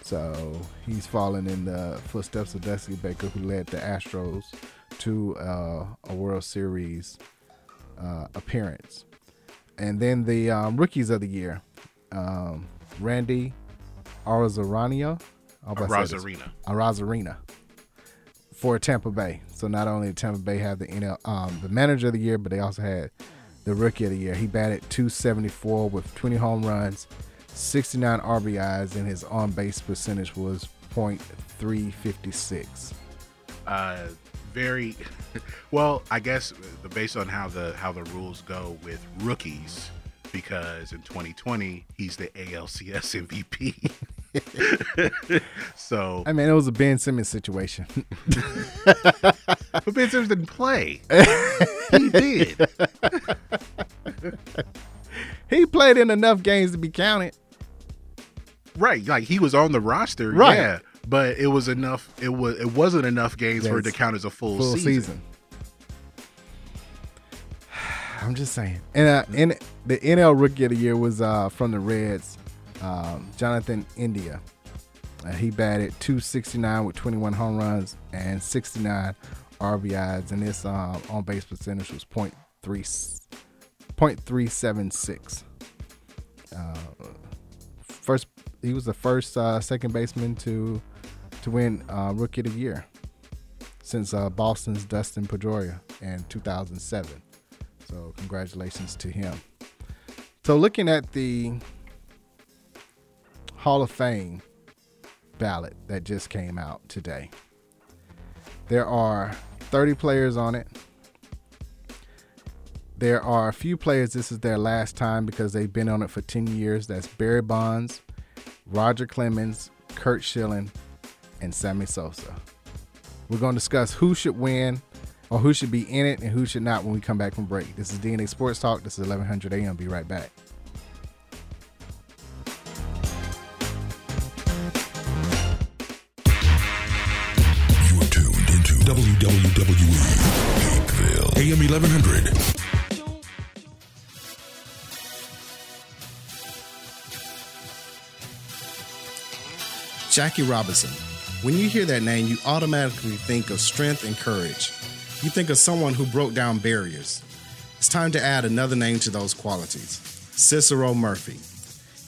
So he's fallen in the footsteps of Dusty Baker, who led the Astros to uh, a World Series uh, appearance. And then the um, rookies of the year, um, Randy Arozarena. I hope for Tampa Bay. So not only did Tampa Bay have the NL, um, the manager of the year, but they also had the rookie of the year. He batted 274 with 20 home runs, 69 RBIs, and his on base percentage was .356. Uh, very well. I guess based on how the how the rules go with rookies, because in 2020 he's the ALCS MVP. so, I mean, it was a Ben Simmons situation. but Ben Simmons didn't play. he did. he played in enough games to be counted. Right, like he was on the roster, Right. yeah, but it was enough. It was it wasn't enough games for it to count as a full, Full season. season. I'm just saying. And uh, in the NL Rookie of the Year was uh, from the Reds, um, Jonathan India. Uh, he batted 269 with 21 home runs and 69 RBIs, and his um, on base percentage was .3, .376. Uh, first, he was the first uh, second baseman to to win uh, Rookie of the Year since uh, Boston's Dustin Pedroia in 2007. So congratulations to him. So looking at the Hall of Fame ballot that just came out today, there are 30 players on it. There are a few players, this is their last time because they've been on it for 10 years. That's Barry Bonds, Roger Clemens, Curt Schilling, and Sammy Sosa. We're going to discuss who should win or who should be in it and who should not when we come back from break. This is DNA Sports Talk. This is 1100 AM. Be right back. WWE AM 1100. Jackie Robinson. When you hear that name, you automatically think of strength and courage. You think of someone who broke down barriers. It's time to add another name to those qualities Cisero Murphy.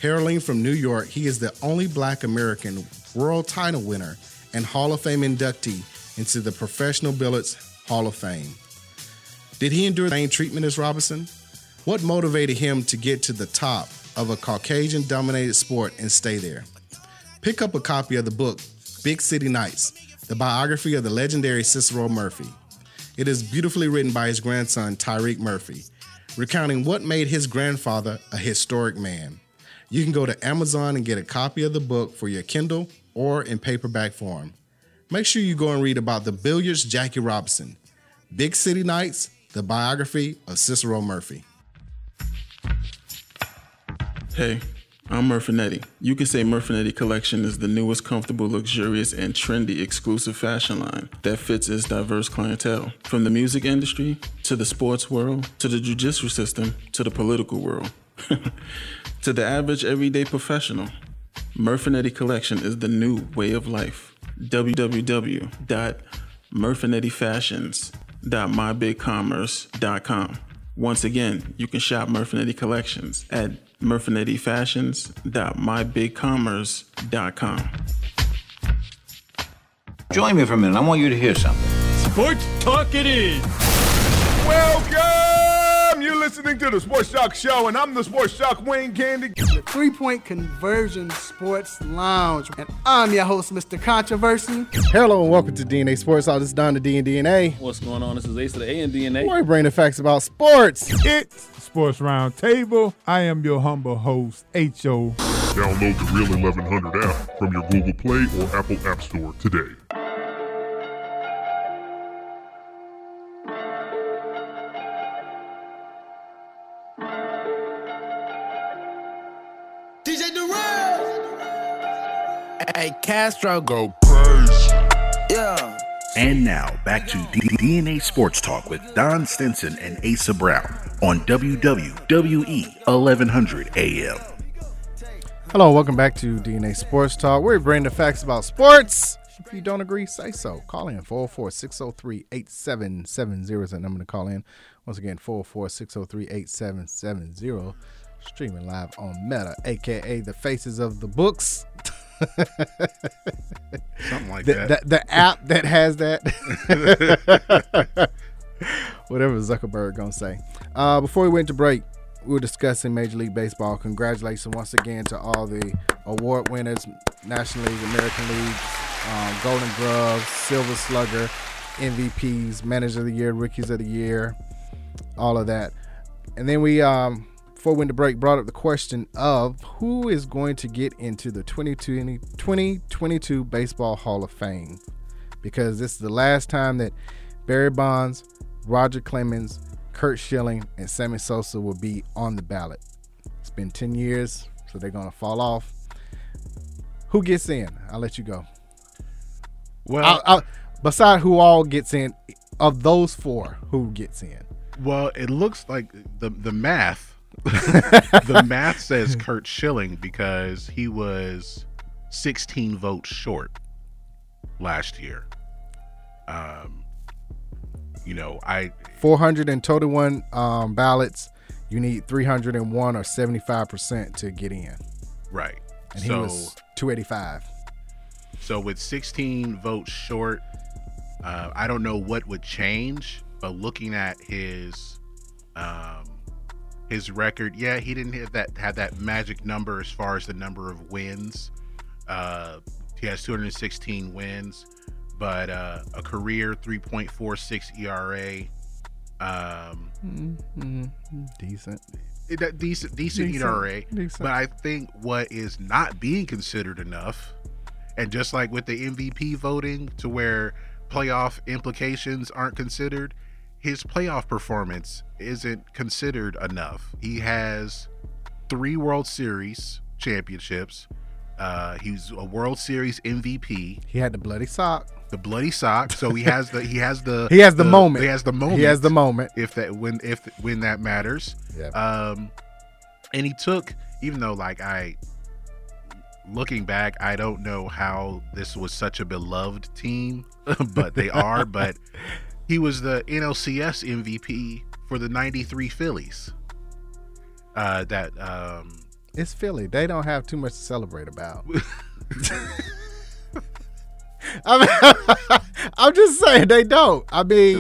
Heralding from New York, he is the only black American world title winner and Hall of Fame inductee into the Professional Billiards Hall of Fame. Did he endure the same treatment as Robinson? What motivated him to get to the top of a Caucasian dominated sport and stay there? Pick up a copy of the book Big City Nights, the biography of the legendary Cisero Murphy. It is beautifully written by his grandson, Tyreek Murphy, recounting what made his grandfather a historic man. You can go to Amazon and get a copy of the book for your Kindle or in paperback form. Make sure you go and read about the billiards Jackie Robinson, Big City Nights, the biography of Cisero Murphy. Hey, I'm Murfinetti. You can say Murfinetti Collection is the newest, comfortable, luxurious, and trendy exclusive fashion line that fits its diverse clientele. From the music industry, to the sports world, to the judicial system, to the political world, to the average everyday professional. Murfinetti Collection is the new way of life. www.murfinettifashions.mybigcommerce.com. Once again, you can shop Murfinetti Collections at murfinettifashions.mybigcommerce.com. Join me for a minute. I want you to hear something. Sports Talk it is. Welcome! You're listening to the Sports Shock Show, and I'm the Sports Shock Wayne Candy. The Three Point Conversion Sports Lounge, and I'm your host, Mr. Controversy. Hello and welcome to DNA Sports. All this is Don the D and DNA. What's going on? This is Ace of the A and DNA. Where we bring the facts about sports. It's Sports Roundtable. I am your humble host, H.O. Download the Real 1100 app from your Google Play or Apple App Store today. Hey, Castro, go crazy. Yeah. And now back to D- DNA Sports Talk with Don Stinson and Asa Brown on WWE 1100 AM. Hello, welcome back to DNA Sports Talk. Where we bring the facts about sports. If you don't agree, say so. Call in 404 603 8770 is that number to call in. Once again, 404 603 8770. Streaming live on Meta, aka the faces of the books. Something like the, that. The, the app that has that. Whatever Zuckerberg gonna say. Uh, before we went to break, we were discussing Major League Baseball. Congratulations once again to all the award winners, National League, American League, um, Golden Gloves, Silver Slugger, MVPs, Manager of the Year, Rookies of the Year, all of that. And then we, um, before we went to break, brought up the question of who is going to get into the 2020, 2022 Baseball Hall of Fame. Because this is the last time that Barry Bonds, Roger Clemens, Curt Schilling, and Sammy Sosa will be on the ballot. It's been 10 years, so they're going to fall off. Who gets in? I'll let you go. Well, I'll, I'll, beside who all gets in, of those four, who gets in? Well, it looks like the the math. the math says Curt Schilling because he was 16 votes short last year. Um, you know, I 421 um, ballots. You need 301 or 75 percent to get in. right. And he was 285. So with 16 votes short, uh, I don't know what would change, but looking at his um, his record, yeah, he didn't have that have that magic number as far as the number of wins. Uh, he has 216 wins, but uh, a career 3.46 ERA. Um, Mm-hmm. Decent. it- that decent, decent, Decent, ERA. decent. But I think what is not being considered enough, and just like with the MVP voting, to where playoff implications aren't considered, his playoff performance isn't considered enough. He has three World Series championships. Uh, he's a World Series MVP. He had the bloody sock. The bloody sock. So he has the he has the He has the moment. He has the moment. He has the moment. If that when if when that matters. Yeah. Um, and he took even though like I looking back, I don't know how this was such a beloved team, but they are. but he was the NLCS MVP for the '93 Phillies. Uh, that um, It's Philly. They don't have too much to celebrate about. I mean, I'm just saying they don't. I mean,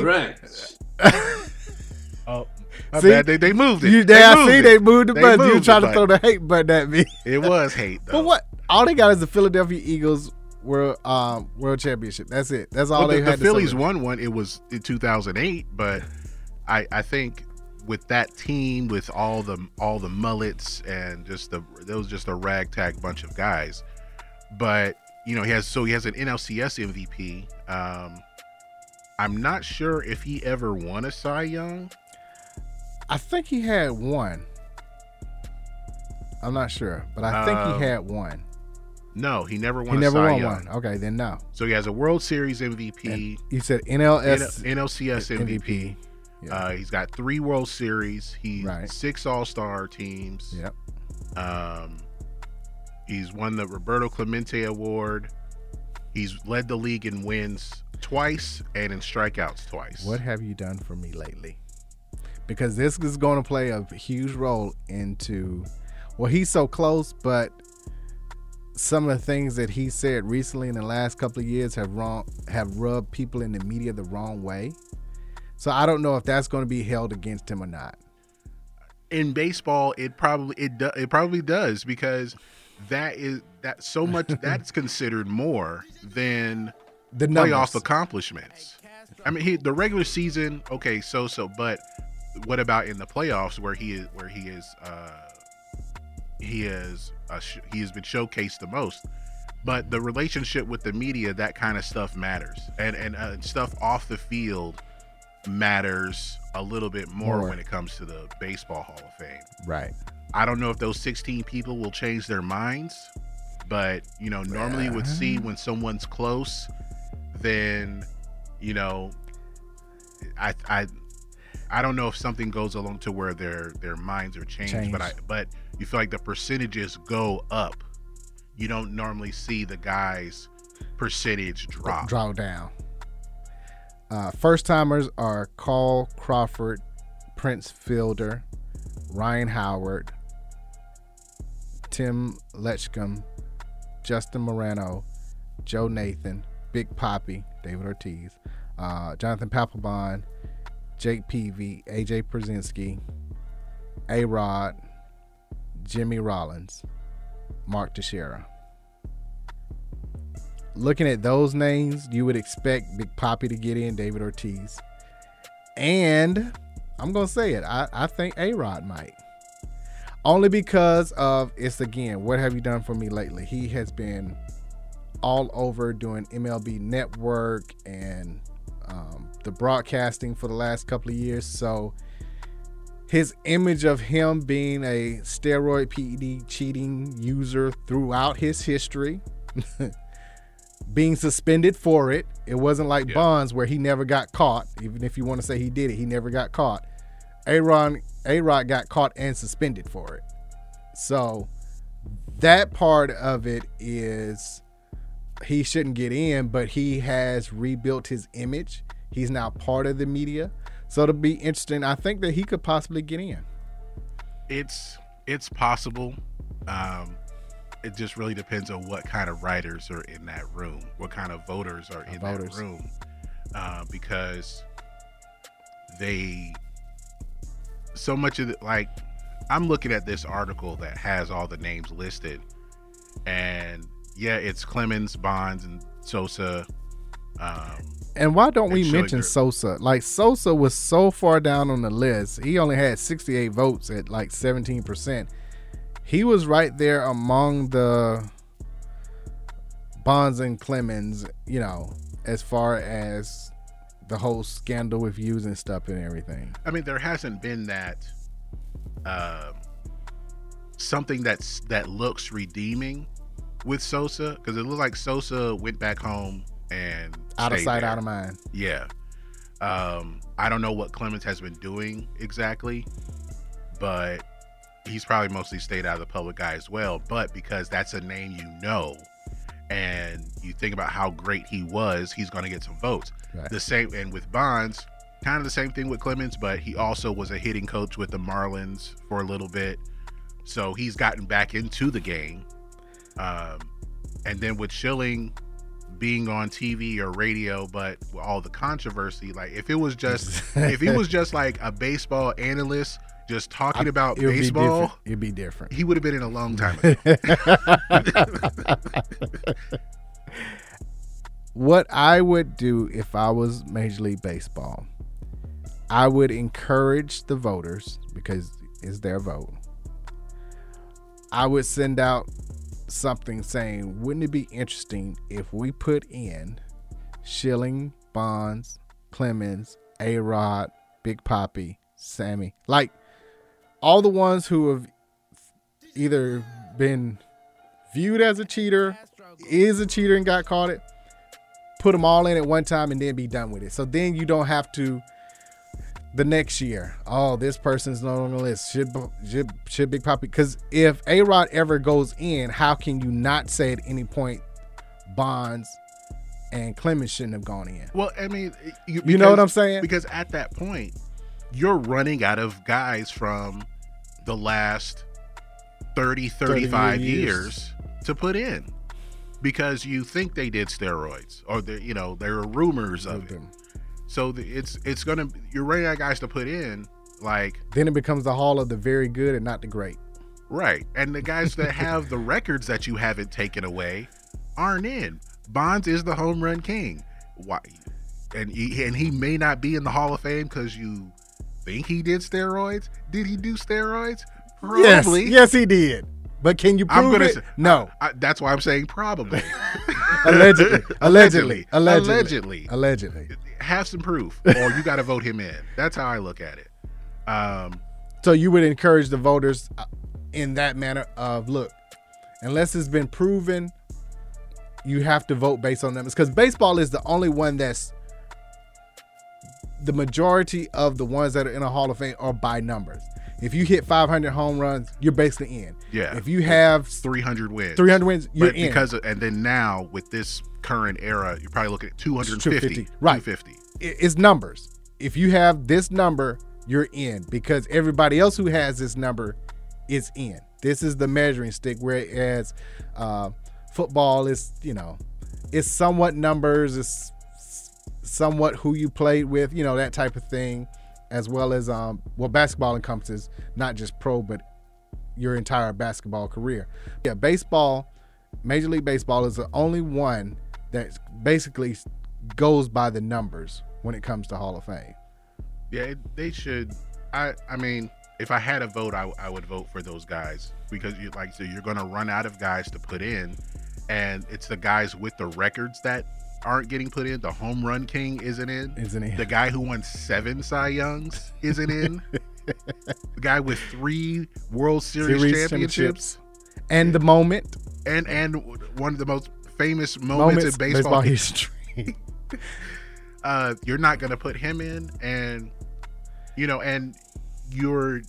oh, my bad. They, they moved it. You, They they, I moved see it. they moved the They button. You trying the to throw the hate button at me. it was hate though. But what? All they got is the Philadelphia Eagles world um world championship. That's it. That's all Well, they the, the had. to Phillies celebrate. won one. It was in 2008, but I I think with that team with all the all the mullets and just the there was just a ragtag bunch of guys. But you know he has so he has an NLCS MVP. Um, I'm not sure if he ever won a Cy Young. I think he had one. I'm not sure, but I think Um, he had one. No, he never won. He a never Cy won Young. one. Okay, then no. So he has a World Series MVP. You said NLS N- NLCS MVP. MVP. Uh, he's got three World Series. He's six All Star teams. Yep. Um, he's won the Roberto Clemente Award. He's led the league in wins twice and in strikeouts twice. What have you done for me lately? Because this is going to play a huge role into. Well, he's so close, but some of the things that he said recently in the last couple of years have wrong have rubbed people in the media the wrong way. So I don't know if that's going to be held against him or not. in baseball it probably it do, it probably does because that is that so much that's considered more than The playoff accomplishments. I mean, he, the regular season, okay, so so, but what about in the playoffs where he is where he is uh he is uh, sh- he has been showcased the most. But the relationship with the media, that kind of stuff matters, and and uh, stuff off the field matters a little bit more, More. when it comes to the baseball Hall of Fame. Right. I don't know if those 16 people will change their minds, but you know, normally you would see when someone's close, then you know, I I I don't know if something goes along to where their their minds are changed, but I but you feel like the percentages go up. You don't normally see the guys percentage drop. Draw down. Uh, first timers are Carl Crawford, Prince Fielder, Ryan Howard, Tim Lincecum, Justin Morneau, Joe Nathan, Big Poppy, David Ortiz, uh, Jonathan Papelbon, Jake Peavy, AJ Pierzynski, A Rod, Jimmy Rollins, Mark Teixeira looking at those names, you would expect Big Poppy to get in, David Ortiz. And I'm going to say it. I, I think A Rod might. Only because of it's again, what have you done for me lately? He has been all over doing MLB Network and um, the broadcasting for the last couple of years. So his image of him being a steroid PED cheating user throughout his history being suspended for it. It wasn't like Bonds where he never got caught. Even if you want to say he did it, he never got caught. Aaron A Rod got caught and suspended for it. So that part of it is he shouldn't get in, but he has rebuilt his image. He's now part of the media. So it'll be interesting. I think that he could possibly get in. it's it's possible um it just really depends on what kind of writers are in that room what kind of voters are in voters. that room uh, because they so much of the like i'm looking at this article that has all the names listed and yeah it's clemens bonds and sosa um And why don't we mention. Sosa? Like Sosa was so far down on the list. He only had 68 votes at like 17%. He was right there among the Bonds and Clemens, you know, as far as the whole scandal with views and stuff and everything. I mean, there hasn't been that um something that's that looks redeeming with Sosa because it looked like Sosa went back home and Out of sight, there. out of mind. Yeah. Um, I don't know what Clemens has been doing exactly, but he's probably mostly stayed out of the public eye as well. But because that's a name you know, and you think about how great he was, he's going to get some votes. Right. The same, and with Bonds, kind of the same thing with Clemens, but he also was a hitting coach with the Marlins for a little bit, so he's gotten back into the game. Um, and then with Schilling being on TV or radio, but all the controversy, like if it was just if he was just like a baseball analyst just talking about It would baseball, different. It'd be different. he would have been in a long time ago. what I would do if I was Major League Baseball, I would encourage the voters because it's their vote. I would send out something saying, wouldn't it be interesting if we put in Schilling, Bonds, Clemens, A Rod, Big Poppy, Sammy, like all the ones who have either been viewed as a cheater, is a cheater and got caught it, put them all in at one time and then be done with it. So then you don't have to the next year. Oh, this person's not on the list. Should should, should Big Poppy? Because if A Rod ever goes in, how can you not say at any point Bonds and Clemens shouldn't have gone in? Well, I mean, you, You know what I'm saying? Because at that point, you're running out of guys from the last 30, 35 years. years. to put in because you think they did steroids or there, you know, there are rumors of it. So the, it's it's gonna you're running out of guys to put in like Then it becomes the hall of the very good and not the great. Right. And the guys that have the records that you haven't taken away aren't in. Bonds is the home run king. Why? And he, and he may not be in the Hall of Fame because you think he did steroids. Did he do steroids? Probably. Yes, yes, he did. But can you prove I'm gonna it? say- no. I, that's why I'm saying probably. allegedly, allegedly, allegedly, allegedly, allegedly. Have some proof, or you got to vote him in. That's how I look at it. Um, So you would encourage the voters uh, in that manner of look, unless it's been proven, you have to vote based on numbers because baseball is the only one that's the majority of the ones that are in a Hall of Fame are by numbers. If you hit 500 home runs, you're basically in. Yeah. If you have 300 wins. 300 wins, you're but in. because of, and then now with this current era, you're probably looking at 250. 250. Right. 250. it- it's numbers. If you have this number, you're in because everybody else who has this number is in. This is the measuring stick. Whereas uh, football is, you know, it's somewhat numbers. It's somewhat who you played with, you know, that type of thing, as well as um, well, basketball encompasses not just pro, but your entire basketball career. Yeah, baseball, Major League Baseball is the only one that basically goes by the numbers when it comes to Hall of Fame. Yeah, they should. I I mean, if I had a vote, I, I would vote for those guys because you like so you're going to run out of guys to put in, and it's the guys with the records that aren't getting put in. The home run king isn't in. Isn't in. The guy who won seven Cy Youngs isn't in. the guy with three World Series, Series championships. And the moment. and and one of the most famous moments, Moments in baseball, baseball history. uh, you're not going to put him in, and you know, and you're,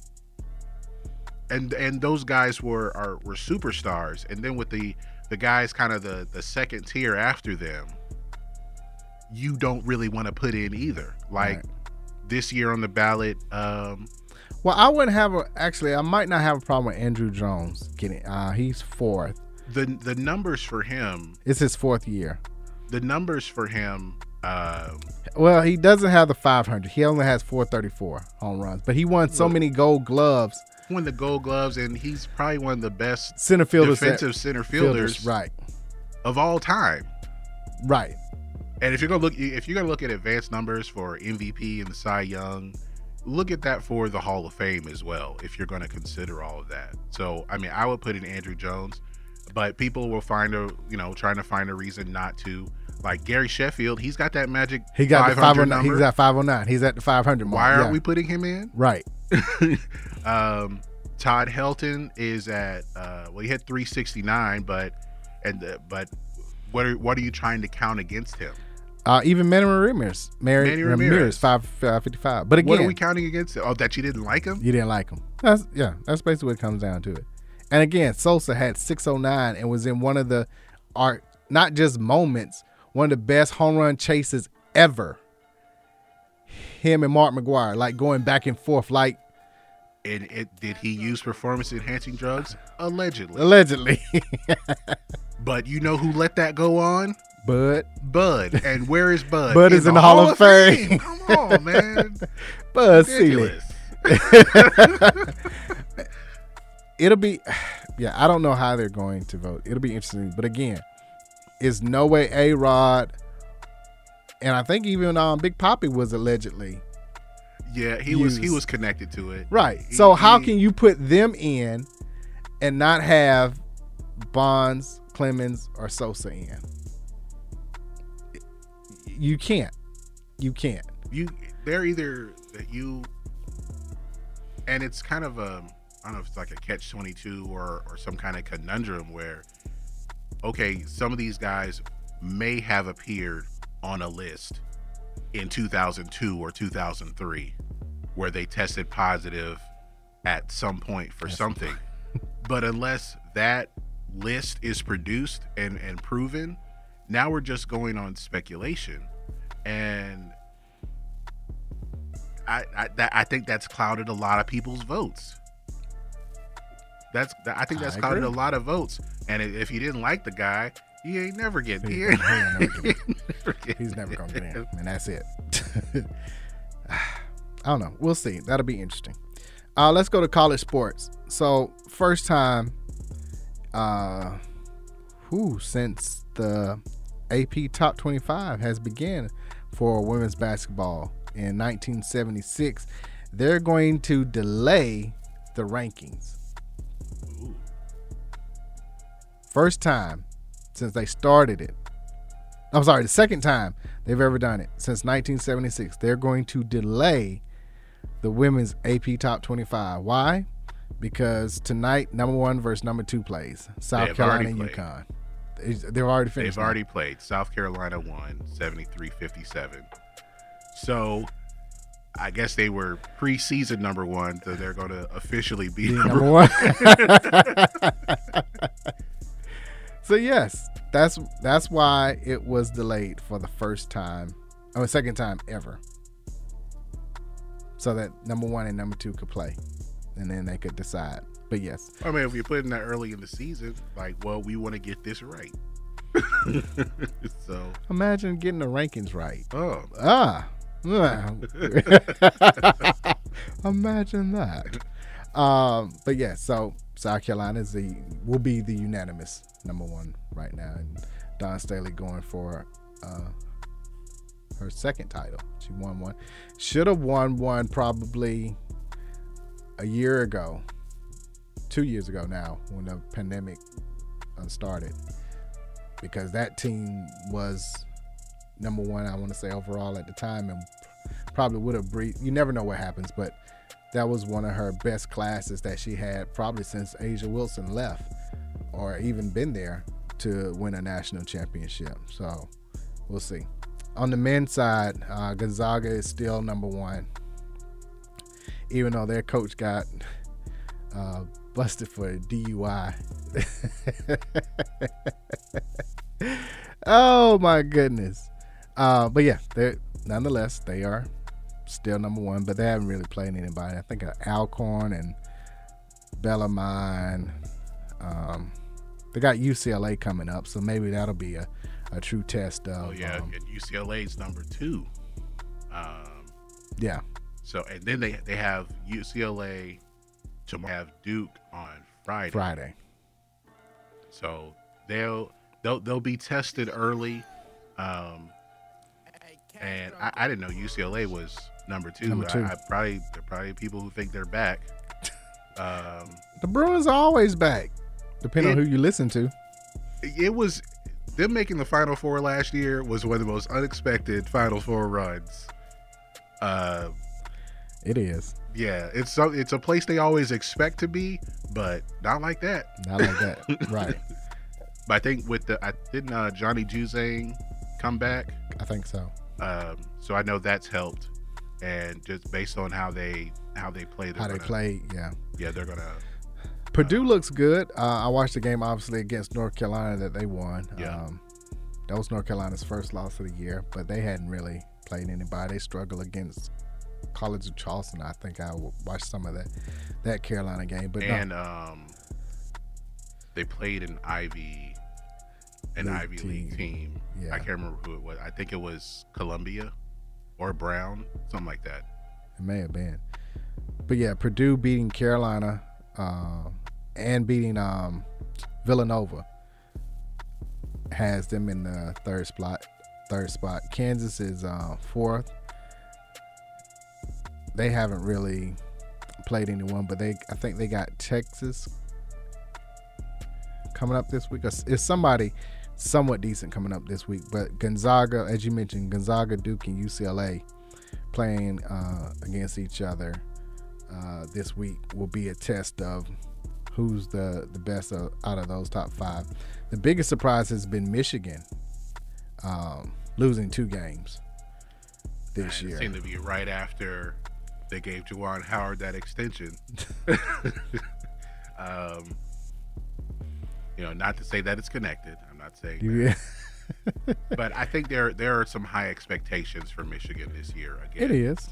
and and those guys were are were superstars, and then with the the guys kind of the the second tier after them, you don't really want to put in either. Like Right. this year on the ballot, um, Well, I wouldn't have a. Actually, I might not have a problem with Andruw Jones getting. Uh, he's fourth. the the numbers for him, It's his fourth year. the numbers for him. Uh, Well, he doesn't have the 500. He only has 434 home runs, but he won so many Gold Gloves. won the Gold Gloves, and he's probably one of the best Center fielders defensive center fielders, right? of all time. Right. And if you're gonna look, if you're gonna look at advanced numbers for MVP and the Cy Young, look at that for the Hall of Fame as well. If you're gonna consider all of that, so I mean, I would put in Andruw Jones, but people will find a, you know, trying to find a reason not to. Like Gary Sheffield, he's got that magic. He got the 500 509. number. He's at 509. He's at the 500 mark. Why aren't yeah. we putting him in? Right. um, Todd Helton is at uh, well, he had 369, but and uh, but what are what are you trying to count against him? Uh, even Manny Ramirez, Mary Manny Ramirez, Ramirez. five five fifty five. But what again, are we counting against? Oh, that you didn't like him? you didn't like him. That's yeah. That's basically what it comes down to it. And again, Sosa had six oh nine and was in one of the art not just moments, one of the best home run chases ever. Him and Mark McGwire, like going back and forth, like And it, did he use performance enhancing drugs? Allegedly. allegedly. But you know who let that go on? Bud. Bud. And where is Bud? Bud is in the Hall of Fame. Come on, man. Bud Selig. It'll be, yeah. I don't know how they're going to vote. It'll be interesting. But again, is no way A Rod, and I think even um, Big Poppy was allegedly Yeah, he was he was connected to it. right. He- so how he- can you put them in and not have Bonds, Clemens, or Sosa in? You can't. You can't. you they're either that you and it's kind of a I don't know if it's like a catch 22 or or some kind of conundrum where okay, some of these guys may have appeared on a list in 2002 or 2003 where they tested positive at some point for something. but unless that list is produced and and proven, now we're just going on speculation. And I I, that, I think that's clouded a lot of people's votes. That's I think that's I clouded agree. a lot of votes. And if you didn't like the guy, you ain't never getting He- here. he ain't never get He's never gonna get in, and that's it. I don't know. We'll see. That'll be interesting. Uh, let's go to college sports. So first time, uh, who since the AP Top 25 has begun for women's basketball in 1976, they're going to delay the rankings. First time since they started it. I'm sorry, the second time they've ever done it since 1976. They're going to delay the women's AP Top 25. Why? Because tonight, number one versus number two plays South Carolina and. UConn. They- They've already finished. They've now. already played. South Carolina won 73-57. So I guess they were preseason number one, so they're going to officially be Be number, number one. one. so yes, that's that's why it was delayed for the first time, or second time ever. So that number one and number two could play, and then they could decide. But yes, I mean, if you're putting that early in the season, like, well, we want to get this right. so, imagine getting the rankings right. oh, Ah. Imagine that. Um, but yeah, so South Carolina is the will be the unanimous number one right now, and Dawn Staley going for uh, her second title. She won one. Should have won one probably a year ago, two years ago now, when the pandemic uh, started, because that team was number one, I want to say overall at the time, and probably would have breathed. You never know what happens, but that was one of her best classes that she had probably since A'ja Wilson left, or even been there to win a national championship. So we'll see. On the men's side, uh, Gonzaga is still number one, even though their coach got uh, busted for a DUI. oh my goodness. Uh, but yeah, they're nonetheless they are still number one, but they haven't really played anybody. I think uh, Alcorn and Bellarmine. Um, they got UCLA coming up, so maybe that'll be a, a true test of. oh yeah, um, UCLA's number two. Um, yeah. so, and then they they have UCLA tomorrow have Duke on Friday. Friday. So they'll they'll they'll be tested early. Um, and I, I didn't know UCLA was number two. Number two. I, I probably there are probably people who think they're back. Um, The Bruins are always back, depending on who you listen to. it was them making the Final Four last year was one of the most unexpected Final Four runs. Uh, It is yeah, it's so it's a place they always expect to be, but not like that. not like that, right? But I think with the I didn't uh, Johnny Juzang come back. I think so. Um, so I know that's helped, and just based on how they how they play, How they gonna, played, yeah. yeah, they're gonna. Purdue looks good. Uh, I watched the game obviously against North Carolina that they won. Yeah. Um, that was North Carolina's first loss of the year, but they hadn't really played anybody. They struggled against College of Charleston. I think I watched some of that that Carolina game, but no. and um, they played an Ivy, an League Ivy League team. Yeah. I can't remember who it was. I think it was Columbia or Brown, something like that. It may have been. But yeah, Purdue beating Carolina uh, and beating um, Villanova has them in the third spot. Third spot. Kansas is uh, fourth. They haven't really played anyone, but they I think they got Texas coming up this week. It's somebody somewhat decent coming up this week, but Gonzaga, as you mentioned, Gonzaga, Duke, and UCLA playing uh, against each other uh, this week will be a test of who's the the best of, out of those top five. The biggest surprise has been Michigan um, losing two games this year. It seemed to be right after they gave Juwan Howard that extension. um, you know, not to say that it's connected. I'm not saying Yeah. that. but I think there there are some high expectations for Michigan this year. Again, It is.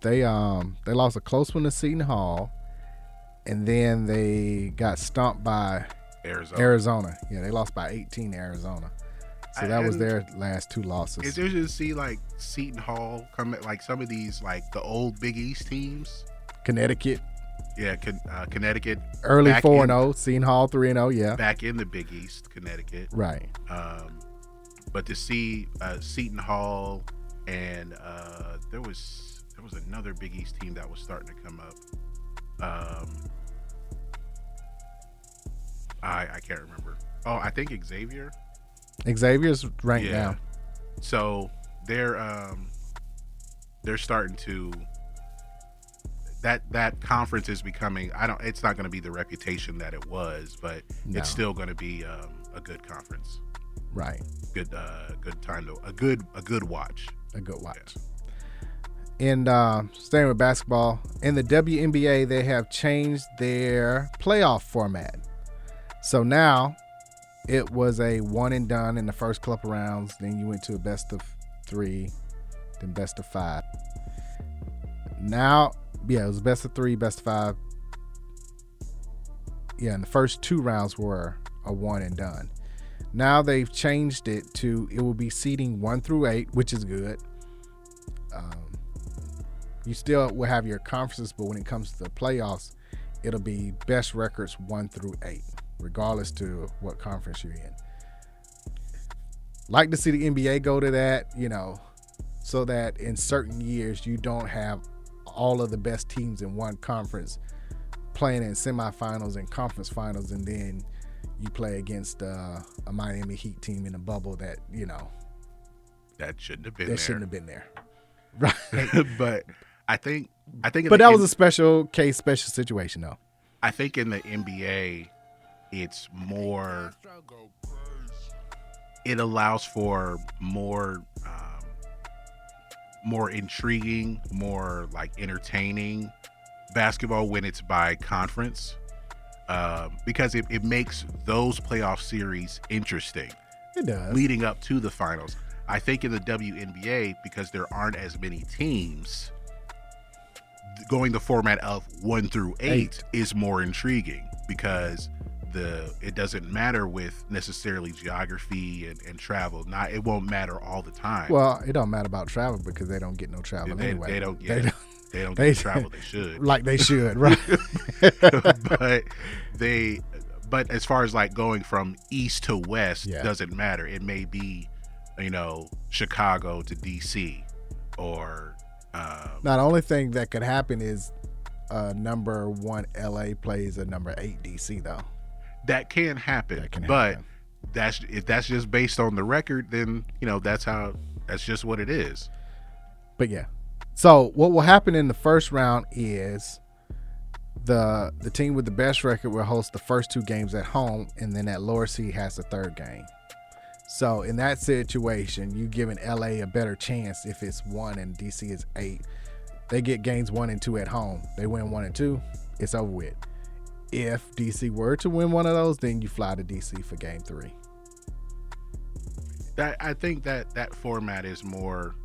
They um they lost a close one to Seton Hall, and then they got stomped by Arizona. Arizona. Yeah, they lost by 18 to Arizona. So that was their last two losses. It's interesting to see like Seton Hall come at like some of these like the old Big East teams. Connecticut Yeah, Con- uh, Connecticut early four and zero. Seton Hall three and zero. Yeah. back in the Big East, Connecticut. Right. Um, but to see uh, Seton Hall and uh, there was there was another Big East team that was starting to come up. Um, I I can't remember. Oh, I think Xavier. Xavier's ranked Yeah. now. So they're um they're starting to that that conference is becoming I don't it's not going to be the reputation that it was, but No. it's still going to be um, a good conference. Right. Good uh good time to a good a good watch. A good watch. And uh, staying with basketball, in the WNBA, they have changed their playoff format. So now it was a one and done in the first couple rounds. Then you went to a best of three, then best of five. Now, yeah, it was best of three, best of five. Yeah, and the first two rounds were a one and done. Now they've changed it to it will be seeding one through eight, which is good. Um, you still will have your conferences, but when it comes to the playoffs, it'll be best records one through eight, regardless to what conference you're in. Like to see the NBA go to that, you know, so that in certain years you don't have all of the best teams in one conference playing in semifinals and conference finals, and then you play against uh, a Miami Heat team in a bubble that you know That shouldn't have been that there. shouldn't have been there. Right. but I think I think but that was N- a special case, special situation, though. I think in the NBA, it's more. It allows for more, um, more intriguing, more like entertaining basketball when it's by conference, um, because it, it makes those playoff series interesting. It does. leading up to the finals. I think in the WNBA because there aren't as many teams, going the format of one through eight, Eight. is more intriguing because the it doesn't matter with necessarily geography and, and travel. Not it won't matter all the time. Well, it don't matter about travel because they don't get no travel They- anyway. they don't get- they don't get the travel they should. Like they should, right? but they but as far as like going from east to west Yeah. doesn't matter. It may be, you know, Chicago to DC or um, now the only thing that could happen is uh, number one LA plays a number eight DC though. That can happen. can but happen. that's if that's just based on the record, then you know that's how that's just what it is. But yeah. So what will happen in the first round is the the team with the best record will host the first two games at home, and then that lower seed has the third game. So in that situation, you giving LA a better chance if it's one and DC is eight. They get games one and two at home. They win one and two, it's over with. If DC were to win one of those, then you fly to DC for game three. That I think that that format is more.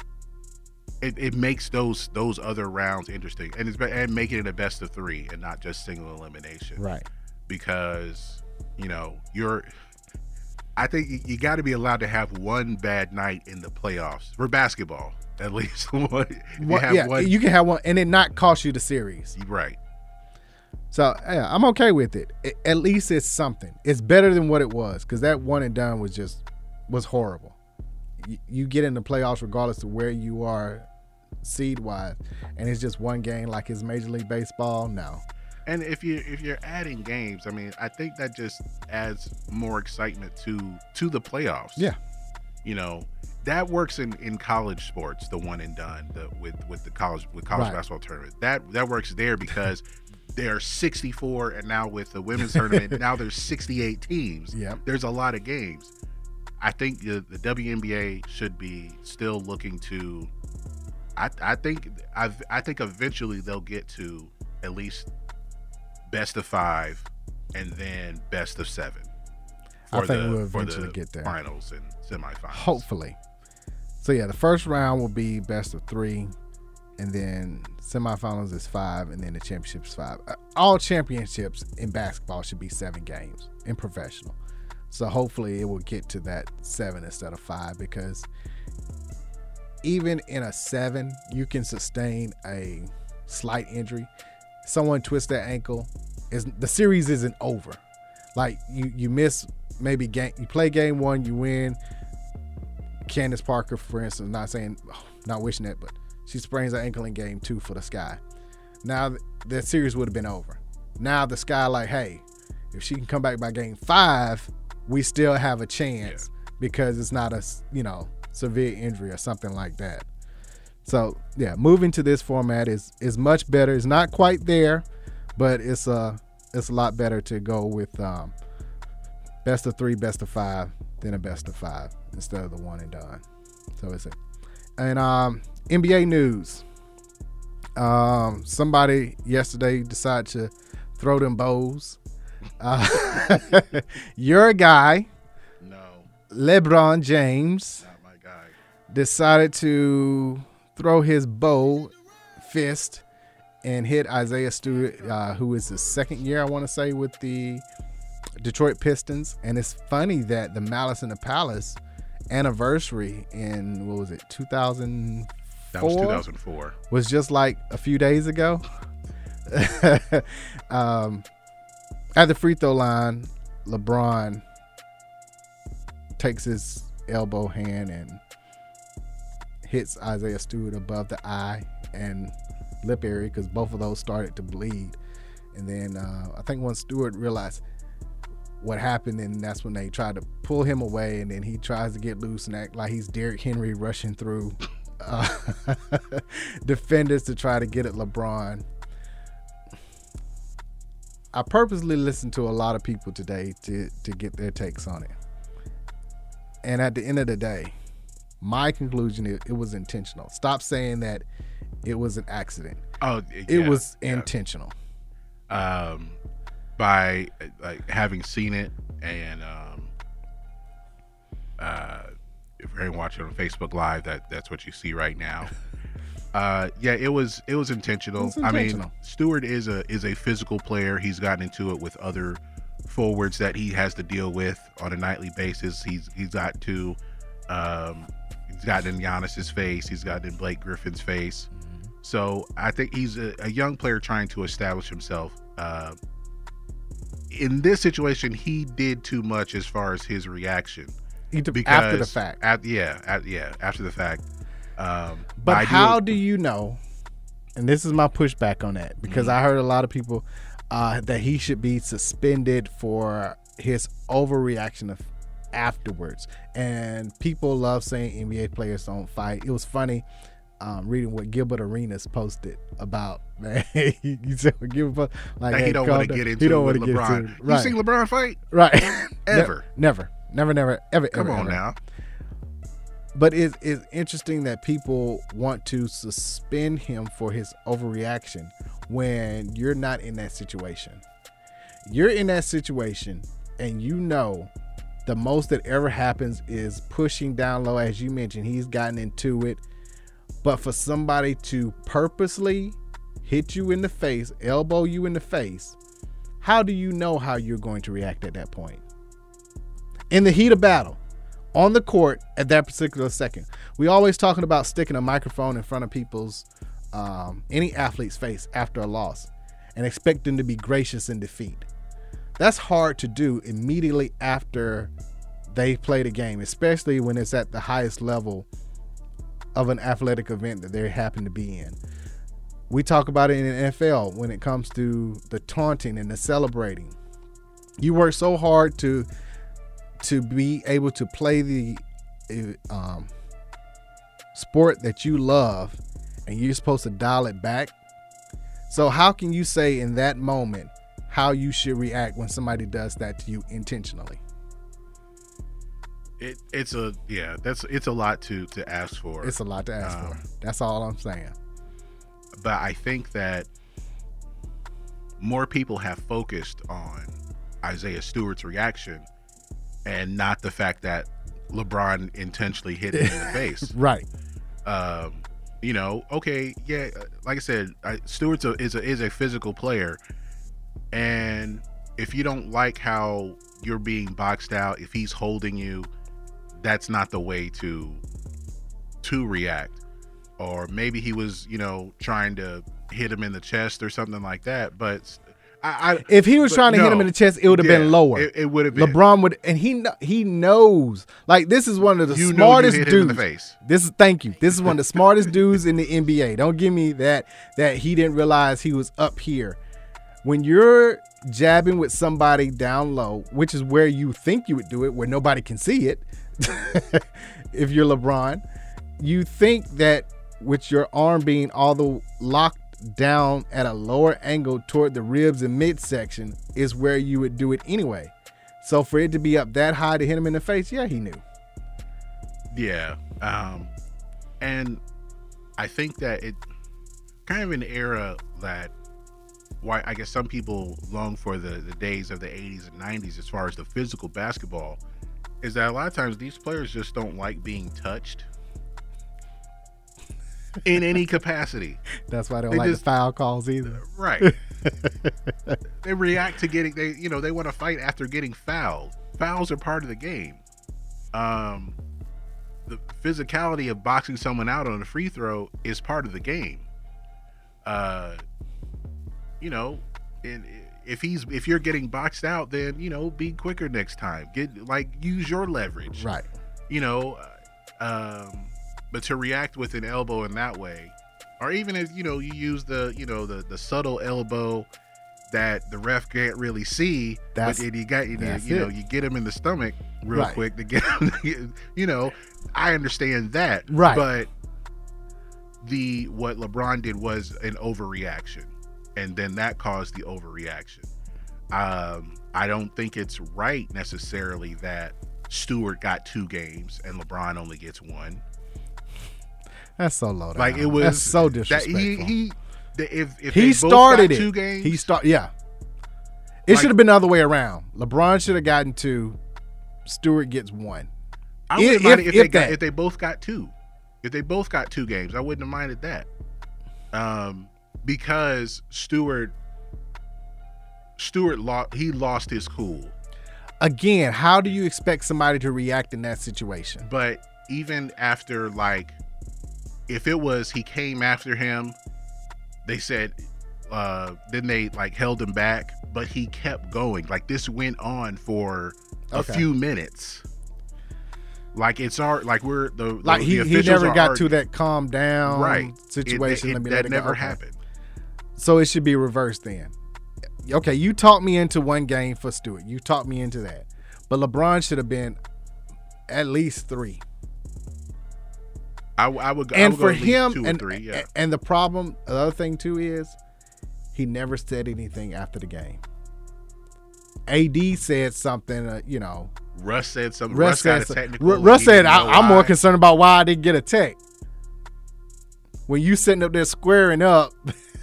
It, it makes those those other rounds interesting, and it's and making it a best of three and not just single elimination. Right. Because you know you're. I think you, you got to be allowed to have one bad night in the playoffs for basketball, at least one. you yeah, one- you can have one and it not cost you the series. right. So yeah, I'm okay with it. A- At least it's something. It's better than what it was because that one and done was just was horrible. You, you get in the playoffs regardless of where you are seed wise, and it's just one game like it's Major League Baseball. No, And if you if you're adding games, I mean, I think that just adds more excitement to to the playoffs. Yeah. You know, that works in in college sports, the one and done, the with with the college with college Right. basketball tournament. That that works there because there are 64 and now with the women's tournament, now there's 68 teams. Yep. There's a lot of games. I think the, the WNBA should be still looking to I, I think I, I think eventually they'll get to at least best of five and then best of seven. I think the- we'll eventually the get there. Finals and semifinals. hopefully. So yeah, the first round will be best of three, and then semifinals is five, and then the championship is five. Uh, All championships in basketball should be seven games in professional. So hopefully it will get to that seven instead of five because even in a seven, you can sustain a slight injury. Someone twists their ankle, is the series isn't over. Like you, you miss maybe game, you play game one, you win. Candace Parker, for instance, not saying, not wishing that, but she sprains her ankle in game two for the Sky. Now th- that series would have been over. Now the Sky, like, hey, if she can come back by game five, we still have a chance because it's not a you know severe injury or something like that. So yeah, moving to this format is is much better. It's not quite there, but it's uh it's a lot better to go with um, best of three, best of five, than a best of five instead of the one and done. So it's it. And um, NBA news. Um, somebody yesterday decided to throw them bows. Uh, your guy, no, LeBron James, not my guy. decided to throw his bow fist and hit Isaiah Stewart, uh, who is the second year, I want to say, with the Detroit Pistons. And it's funny that the Malice in the Palace anniversary in what was it, 2004? That was 2004. Was just like a few days ago. um, at the free throw line, LeBron takes his elbow hand and hits Isaiah Stewart above the eye and lip area because both of those started to bleed. And then uh, I think once Stewart realized what happened, and that's when they tried to pull him away, and then he tries to get loose and act like he's Derrick Henry rushing through uh, defenders to try to get at LeBron. I purposely listened to a lot of people today to to get their takes on it. And at the end of the day, my conclusion is it was intentional. Stop saying that it was an accident. Oh, it was yeah. intentional. um, by like having seen it and um, uh, if you're watching on Facebook Live, that that's what you see right now. Uh, yeah, it was it was intentional. Was I mean, intentional. Stewart is a is a physical player. He's gotten into it with other forwards that he has to deal with on a nightly basis. He's he's got to um, he's gotten in Giannis's face. He's gotten in Blake Griffin's face. So I think he's a, a young player trying to establish himself. Uh, in this situation, he did too much as far as his reaction. He after the fact. At, yeah, at, yeah, after the fact. Um, But I how do you know? And this is my pushback on that because Mm-hmm. I heard a lot of people uh, that he should be suspended for his overreaction of afterwards. And people love saying NBA players don't fight. It was funny um, reading what Gilbert Arenas posted about man. you said Gilbert like That he don't wanna down. get He into don't with wanna get LeBron. into it. You seen LeBron fight? Right. Ever. never, Never, never, ever, Come ever, on ever. now. But it's, it's interesting that people want to suspend him for his overreaction when you're not in that situation. You're in that situation and you know the most that ever happens is pushing down low. As you mentioned, he's gotten into it. But for somebody to purposely hit you in the face, elbow you in the face, how do you know how you're going to react at that point? In the heat of battle, on the court at that particular second. We always talking about sticking a microphone in front of people's um, any athlete's face after a loss and expect them to be gracious in defeat. That's hard to do immediately after they play the game, especially when it's at the highest level of an athletic event that they happen to be in. We talk about it in the NFL when it comes to the taunting and the celebrating. You work so hard to to be able to play the um, sport that you love and you're supposed to dial it back. So, how can you say in that moment how you should react when somebody does that to you intentionally? It, it's a yeah. That's it's a lot to to ask for. It's a lot to ask Um, for. That's all I'm saying. but I think that more people have focused on Isaiah Stewart's reaction and not the fact that LeBron intentionally hit him in the face. Right. Um, you know, okay, yeah, like I said, I, Stewart's a, is a is a physical player, and if you don't like how you're being boxed out, if he's holding you, that's not the way to to react. Or maybe he was, you know, trying to hit him in the chest or something like that. But I, I If he was trying to hit him in the chest, it would have Yeah, been lower. It, it would have been. LeBron would, and he he knows. Like this is one of the You smartest hit him in dudes. the face. This is thank you. This is one of the smartest dudes in the NBA. Don't give me that that he didn't realize he was up here. When you're jabbing with somebody down low, which is where you think you would do it, where nobody can see it. if you're LeBron, you think that with your arm being all the locked down at a lower angle toward the ribs and midsection is where you would do it anyway. So for it to be up that high to hit him in the face, yeah, he knew. Yeah. Um, and I think that it kind of an era that why I guess some people long for the, the days of the 80s and 90s as far as the physical basketball is that a lot of times these players just don't like being touched in any capacity. That's why they don't They like just- the foul calls either. Right. they react to getting they you know they want to fight after getting fouled. Fouls are part of the game. Um, the physicality of boxing someone out on a free throw is part of the game. Uh, you know, and if he's if you're getting boxed out, then you know be quicker next time. Get like use your leverage. Right. You know, uh, um, but to react with an elbow in that way, or even if you know you use the you know the the subtle elbow that the ref can't really see, That's- but you got you know you know you get him in the stomach real Right. quick to get him. you know, I understand that, Right. But the what LeBron did was an overreaction, and then that caused the overreaction. Um, I don't think it's right necessarily that Stewart got two games and LeBron only gets one. That's so low. Like it was That's so that disrespectful. he he the- if if he they both started got it. two games, He start yeah. It Like- should have been the other way around. LeBron should have gotten two. Stewart gets one. I wouldn't If- mind if- if, they got if they both got two. If they both got two games, I wouldn't have minded that. Um, because Stewart Stewart lost he lost his cool. Again, how do you expect somebody to react in that situation? But even after like if it was he came after him, they said uh then they like held him back, but he kept going. Like this went on for a Okay. few minutes. Like it's our like we're the Like the, he, the he never got to that calm down right It- situation. it- Let me that let it go. never Okay. happened. So it should be reversed then. Okay, you talked me into one game for Stewart. You talked me into that. But LeBron should have been at least three. I, I would. I and would go for him, two or and, three, yeah. and the problem, the other thing too is, he never said anything after the game. AD said something, uh, you know, Russ said something. Russ, Russ, got a said, Russ said, I, "I'm more concerned about why I didn't get a tech." When you sitting up there squaring up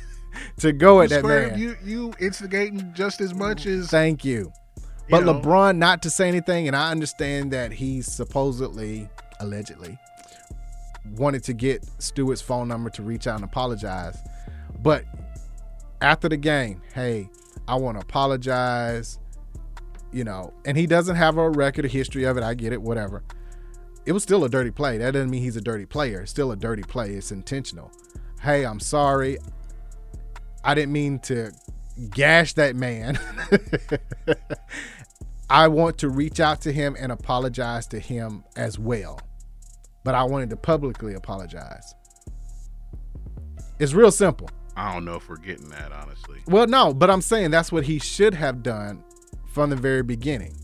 to go You at that man, You you instigating just as much as Thank you. But know. LeBron not to say anything, and I understand that he's supposedly, allegedly, wanted to get Stewart's phone number to reach out and apologize. But after the game, hey, I want to apologize. You know, and he doesn't have a record of history of it. I get it, whatever. It was still a dirty play. That doesn't mean he's a dirty player. It's still a dirty play. It's intentional. Hey, I'm sorry. I didn't mean to gash that man. I want to reach out to him and apologize to him as well. But I wanted to publicly apologize. It's real simple. I don't know if we're getting that honestly. Well, no, but I'm saying that's what he should have done from the very beginning.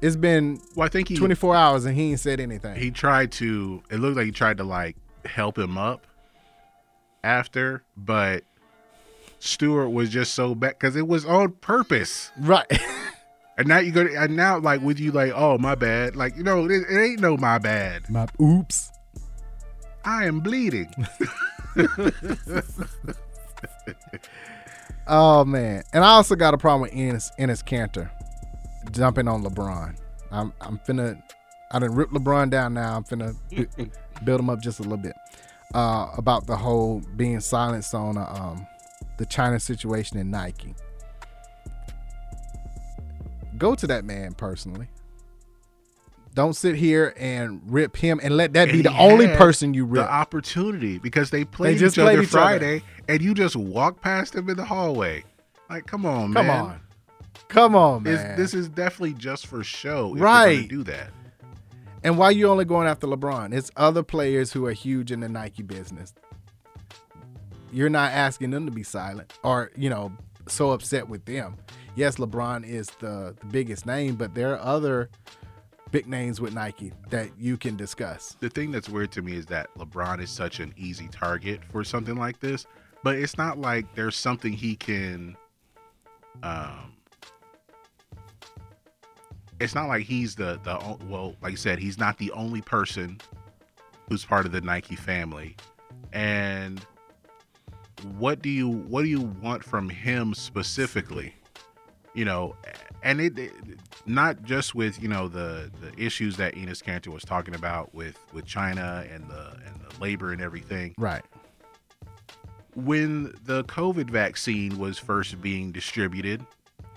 It's been well, I think he, 24 hours and he ain't said anything. He tried to. It looked like he tried to like help him up after, but Stewart was just so bad because it was on purpose, right? and now you go. To, and now like with you, like, oh my bad. Like you know, it, it ain't no my bad. My oops. I am bleeding. Oh man, and I also got a problem with Enes, Enes Kanter jumping on LeBron. I'm I'm finna, I done rip LeBron down now. I'm finna bu- build him up just a little bit uh, about the whole being silenced on uh, um, the China situation in Nike. Go to that man personally. Don't sit here and rip him and let that be the only person you rip. The opportunity because they played just each other played each other. Friday, and you just walk past him in the hallway. Like, come on, Come man. on. Come on, man. This is definitely just for show. Right. do that. And why you only going after LeBron? It's other players who are huge in the Nike business. You're not asking them to be silent or, you know, so upset with them. Yes, LeBron is the, the biggest name, but there are other big names with Nike that you can discuss. The thing that's weird to me is that LeBron is such an easy target for something like this, but it's not like there's something he can. Um, it's not like he's the the well, like I said, he's not the only person who's part of the Nike family, and what do you what do you want from him specifically? You know, and it, it- not just with you know the the issues that Enes Kanter was talking about with with China and the and the labor and everything. Right. When the COVID vaccine was first being distributed,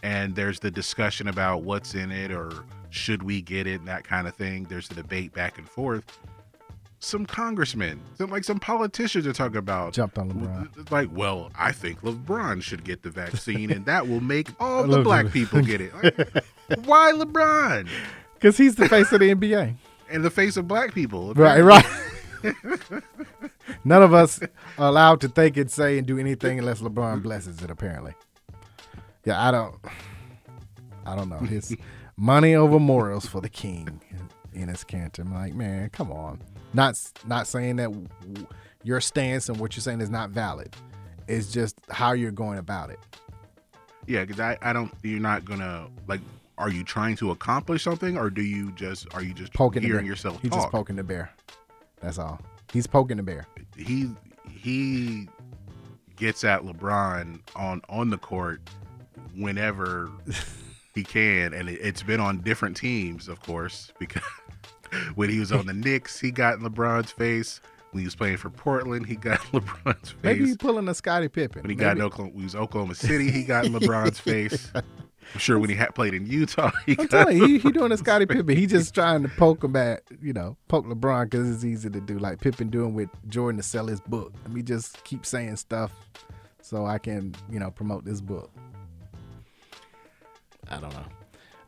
and there's the discussion about what's in it or should we get it and that kind of thing. There's the debate back and forth. Some congressmen, some, like some politicians are talking about Jumped on LeBron. like, well, I think LeBron should get the vaccine, and that will make all the black Le- people get it. Like, why LeBron? Because he's the face of the NBA. And the face of black people. Right, right. None of us are allowed to think and say and do anything unless LeBron blesses it. Apparently, yeah. I don't. I don't know. His money over morals for the king in his canton. I'm like, man, come on. Not not saying that your stance and what you're saying is not valid. It's just how you're going about it. Yeah, because I, I don't. You're not gonna like. Are you trying to accomplish something, or do you just are you just Poking hearing yourself He's talk? just poking the bear. That's all. He's poking the bear. he he gets at LeBron on on the court whenever he can, and it, it's been on different teams, of course, because when he was on the Knicks, he got in LeBron's face. When he was playing for Portland, he got in LeBron's face. Maybe he's pulling a Scottie Pippen. when he got in Oklahoma, when he was Oklahoma City, he got in LeBron's face. I'm sure when he had played in Utah, he I'm got telling you, he, he doing a LeBron's Scottie. Pippen. He just trying to poke him at, you know, poke LeBron because it's easy to do. Like Pippen doing with Jordan to sell his book. Let me just keep saying stuff so I can, you know, promote this book. I don't know.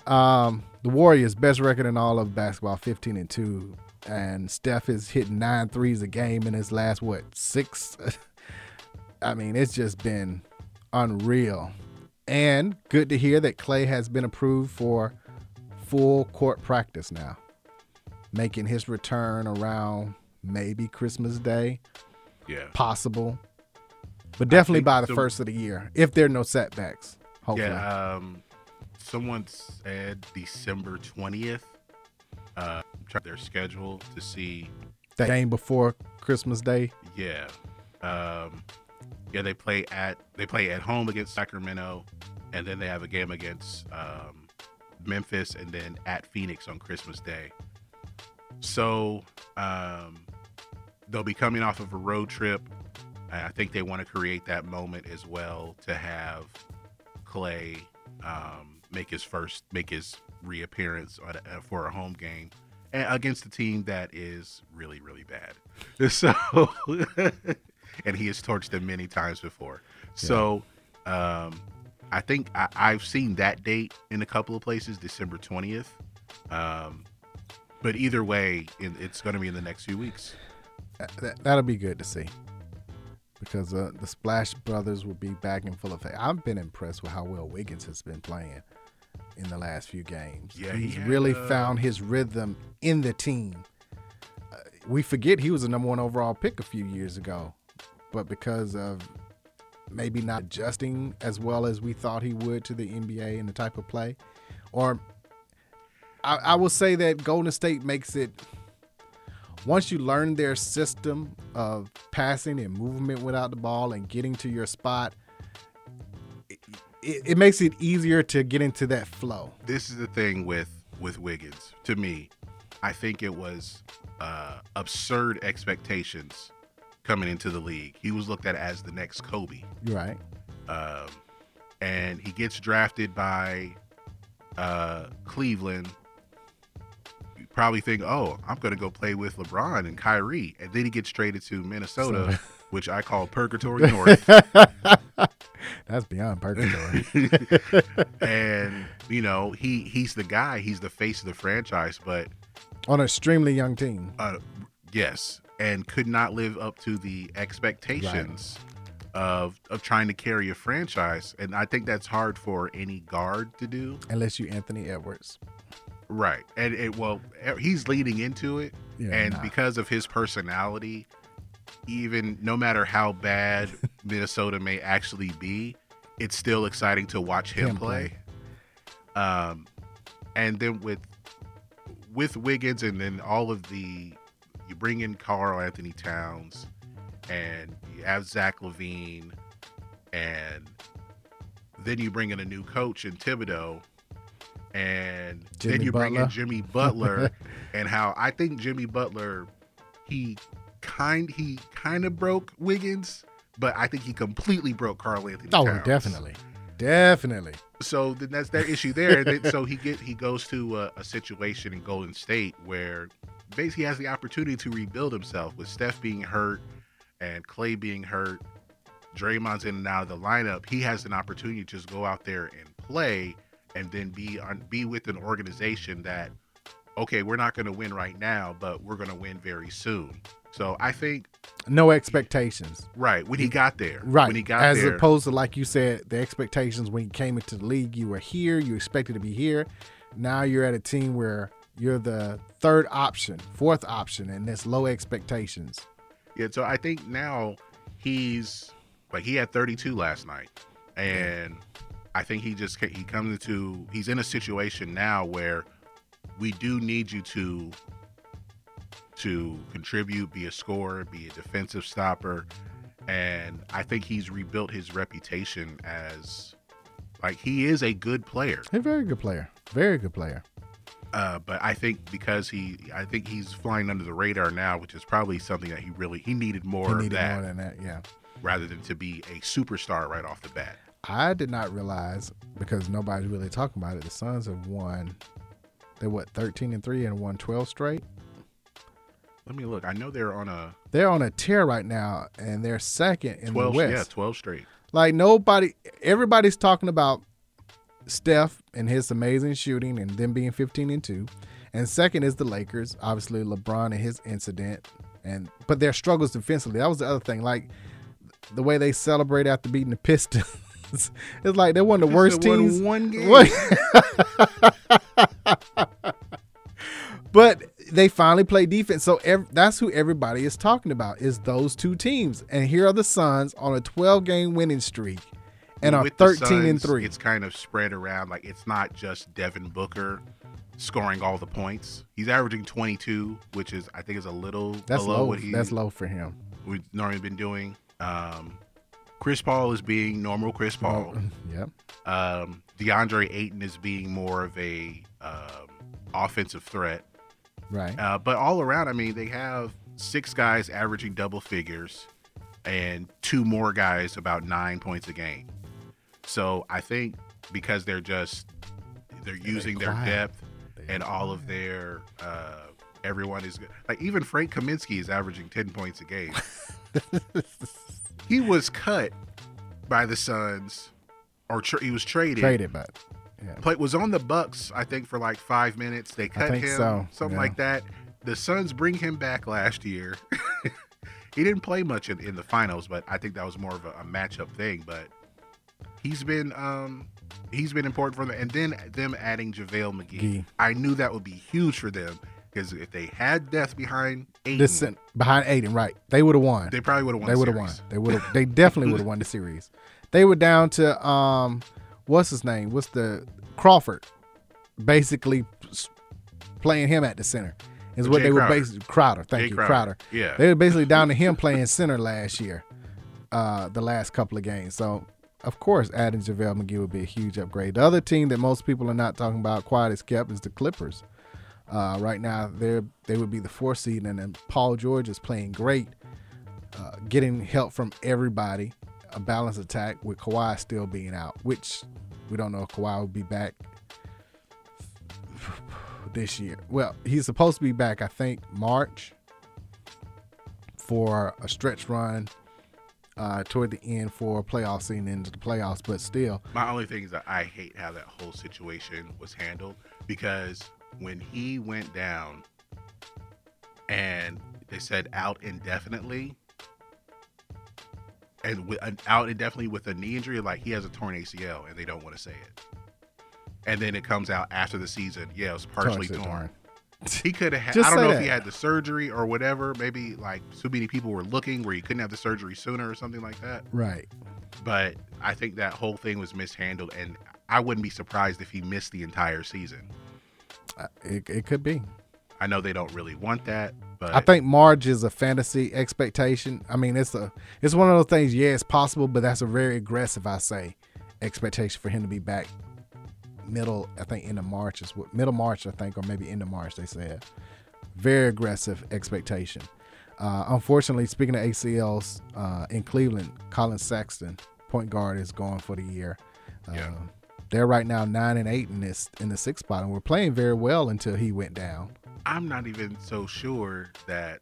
Um, the Warriors best record in all of basketball, 15 and 2. And Steph is hitting nine threes a game in his last what, six? I mean, it's just been unreal. And good to hear that Clay has been approved for full court practice now, making his return around maybe Christmas Day. Yeah. Possible. But definitely by the the- first of the year, if there are no setbacks. Hopefully. Yeah, um, someone said December twentieth. Uh, check their schedule to see. That game before Christmas Day. Yeah, um, yeah. They play at they play at home against Sacramento, and then they have a game against um, Memphis, and then at Phoenix on Christmas Day. So um, they'll be coming off of a road trip. I think they want to create that moment as well to have Clay um, make his first, make his reappearance a- for a home game and against a team that is really, really bad. So, and he has torched them many times before. So, um, I think I, I've seen that date in a couple of places, December twentieth. Um, but either way, it, it's going to be in the next few weeks. That, that'll be good to see because uh, the Splash Brothers will be back in full effect. I've been impressed with how well Wiggins has been playing in the last few games. Yeah, he's had, really uh, found his rhythm in the team. Uh, we forget he was a number one overall pick a few years ago, but because of maybe not adjusting as well as we thought he would to the NBA and the type of play, or I, I will say that Golden State makes it once you learn their system of passing and movement without the ball and getting to your spot, it, it, makes it easier to get into that flow. This is the thing with with Wiggins. To me, I think it was uh, absurd expectations coming into the league. He was looked at as the next Kobe. Right. um, and he gets drafted by uh, Cleveland. You probably think, oh, I'm going to go play with LeBron and Kyrie, and then he gets traded to Minnesota, So- which I call Purgatory North. That's beyond purgatory. and you know, he he's the guy. He's the face of the franchise, but On an extremely young team. uh, yes, and could not live up to the expectations of of trying to carry a franchise. And I think that's hard for any guard to do. Unless you Anthony Edwards. Right. And it well he's leading into it. Yeah, and nah. because of his personality, even no matter how bad Minnesota may actually be, it's still exciting to watch him, Him play. Um and then with with Wiggins and then all of the you bring in Karl-Anthony Towns and you have Zach LaVine and then you bring in a new coach in Thibodeau and Jimmy then you bring in Jimmy Butler and how I think Jimmy Butler he kind he kind of broke Wiggins, but I think he completely broke Karl-Anthony. Oh, Towns. definitely. Definitely. So then that's that issue there. So he get he goes to a, a situation in Golden State where basically he has the opportunity to rebuild himself with Steph being hurt and Clay being hurt. Draymond's in and out of the lineup. He has an opportunity to just go out there and play, and then be on be with an organization that, okay, we're not going to win right now, but we're going to win very soon. So I think No expectations. right when he got there, Right. when he got there. As there, opposed to, like you said, the expectations when you came into the league, you were here, you expected to be here. Now you're at a team where you're the third option, fourth option, and there's low expectations. Yeah, so I think now he's like he had 32 last night, and I think he just he comes into he's in a situation now where we do need you to to contribute, be a scorer, be a defensive stopper, and I think he's rebuilt his reputation as like he is a good player. A very good player. Very good player. Uh, but I think because he, I think he's flying under the radar now, which is probably something that he really he needed more He of that, more than that, yeah. rather than to be a superstar right off the bat. I did not realize because nobody's really talking about it. The Suns have won. They're what 13 and three and won 12 straight. Let me look. I know they're on a They're on a tear right now, and they're second in 12, the West. yeah, 12 straight. Like nobody, everybody's talking about Steph and his amazing shooting, and them being 15 and two. And second is the Lakers, obviously LeBron and his incident, and but their struggles defensively. That was the other thing. Like the way they celebrate after beating the Pistons. it's like they're one of the worst teams. one game. What- but they finally play defense. So ev- that's who everybody is talking about is those two teams. And here are the Suns on a 12 game winning streak. And are with the 13 and 3. It's kind of spread around. Like it's not just Devin Booker scoring all the points. He's averaging 22, which is I think is a little That's below low. what he That's low for him. we've normally been doing. Um, Chris Paul is being normal Chris Paul. Oh, yep. Um, DeAndre Ayton is being more of a um, offensive threat. Right. Uh, but all around, I mean, they have six guys averaging double figures and two more guys about nine points a game. So I think because they're just they're using their quiet. depth and all of their uh, everyone is good. Like even Frank Kaminsky is averaging ten points a game. he was cut by the Suns, or tra- he was traded. Traded, but yeah. Play was on the Bucks, I think, for like five minutes. They cut him, so, something yeah. like that. The Suns bring him back last year. he didn't play much in, in the finals, but I think that was more of a, a matchup thing. But he's been um he's been important for them. And then them adding JaVale McGee. Gee. I knew that would be huge for them because if they had death behind Ayton, This behind Ayton, right? They would have won. They probably would've won They would have won. They would have. They definitely would have won the series. They were down to um, what's his name? What's the Crawford? Basically, playing him at the center is what Jay they were basically Crowder. Thank Jay you, Crowder. Crowder. Yeah. they were basically down to him playing center last year. Uh, the last couple of games. So of course, adding JaVale McGee would be a huge upgrade. The other team that most people are not talking about, quiet as kept, is the Clippers. Uh, right now, they're they would be the fourth seed, and then Paul George is playing great, uh, getting help from everybody. A balanced attack with Kawhi still being out, which we don't know if Kawhi will be back this year. Well, he's supposed to be back, I think, March for a stretch run uh, toward the end for playoff season into the playoffs, but still, My only thing is that I hate how that whole situation was handled because when he went down and they said out indefinitely, and with an out indefinitely with a knee injury, like he has a torn ACL and they don't want to say it. And then it comes out after the season, yeah, it was partially torn. torn. He could have. Just I don't know if he had the surgery or whatever. Maybe like so many people were looking where he couldn't have the surgery sooner or something like that right. but I think that whole thing was mishandled, and I wouldn't be surprised if he missed the entire season. Uh, It, it could be. I know they don't really want that, but I think Marge is a fantasy expectation. I mean, it's a it's one of those things. Yeah, it's possible, but that's a very aggressive, I say, expectation for him to be back middle. I think end of March is what middle March, I think, or maybe end of March. They said very aggressive expectation. Uh, unfortunately, speaking of ACLs uh, in Cleveland, Collin Sexton, point guard, is gone for the year. Uh, They're right now nine and eight in this in the sixth spot, and we're playing very well until he went down. I'm not even so sure that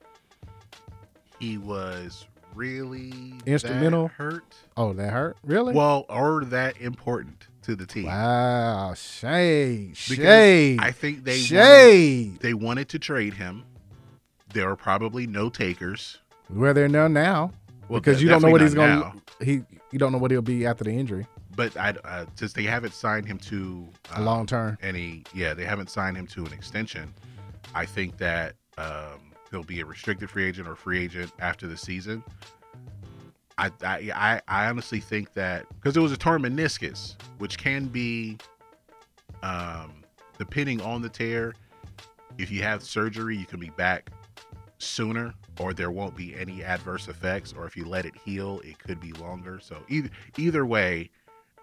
he was really that Instrumental hurt. Oh, that hurt really? Well, or that important to the team. Wow, shade, Because shade. I think they shade. Wanted, they wanted to trade him. There were probably no takers. Where they're now now, Well, because you don't know what he's going. to He you don't know what he'll be after the injury. But I, uh, since they haven't signed him to A long term. any, yeah, they haven't signed him to an extension. I think that um, he'll be a restricted free agent or free agent after the season. I, I, I, honestly think that because it was a torn meniscus, which can be, um, depending on the tear, if you have surgery, you can be back sooner, or there won't be any adverse effects, or if you let it heal, it could be longer. So either either way,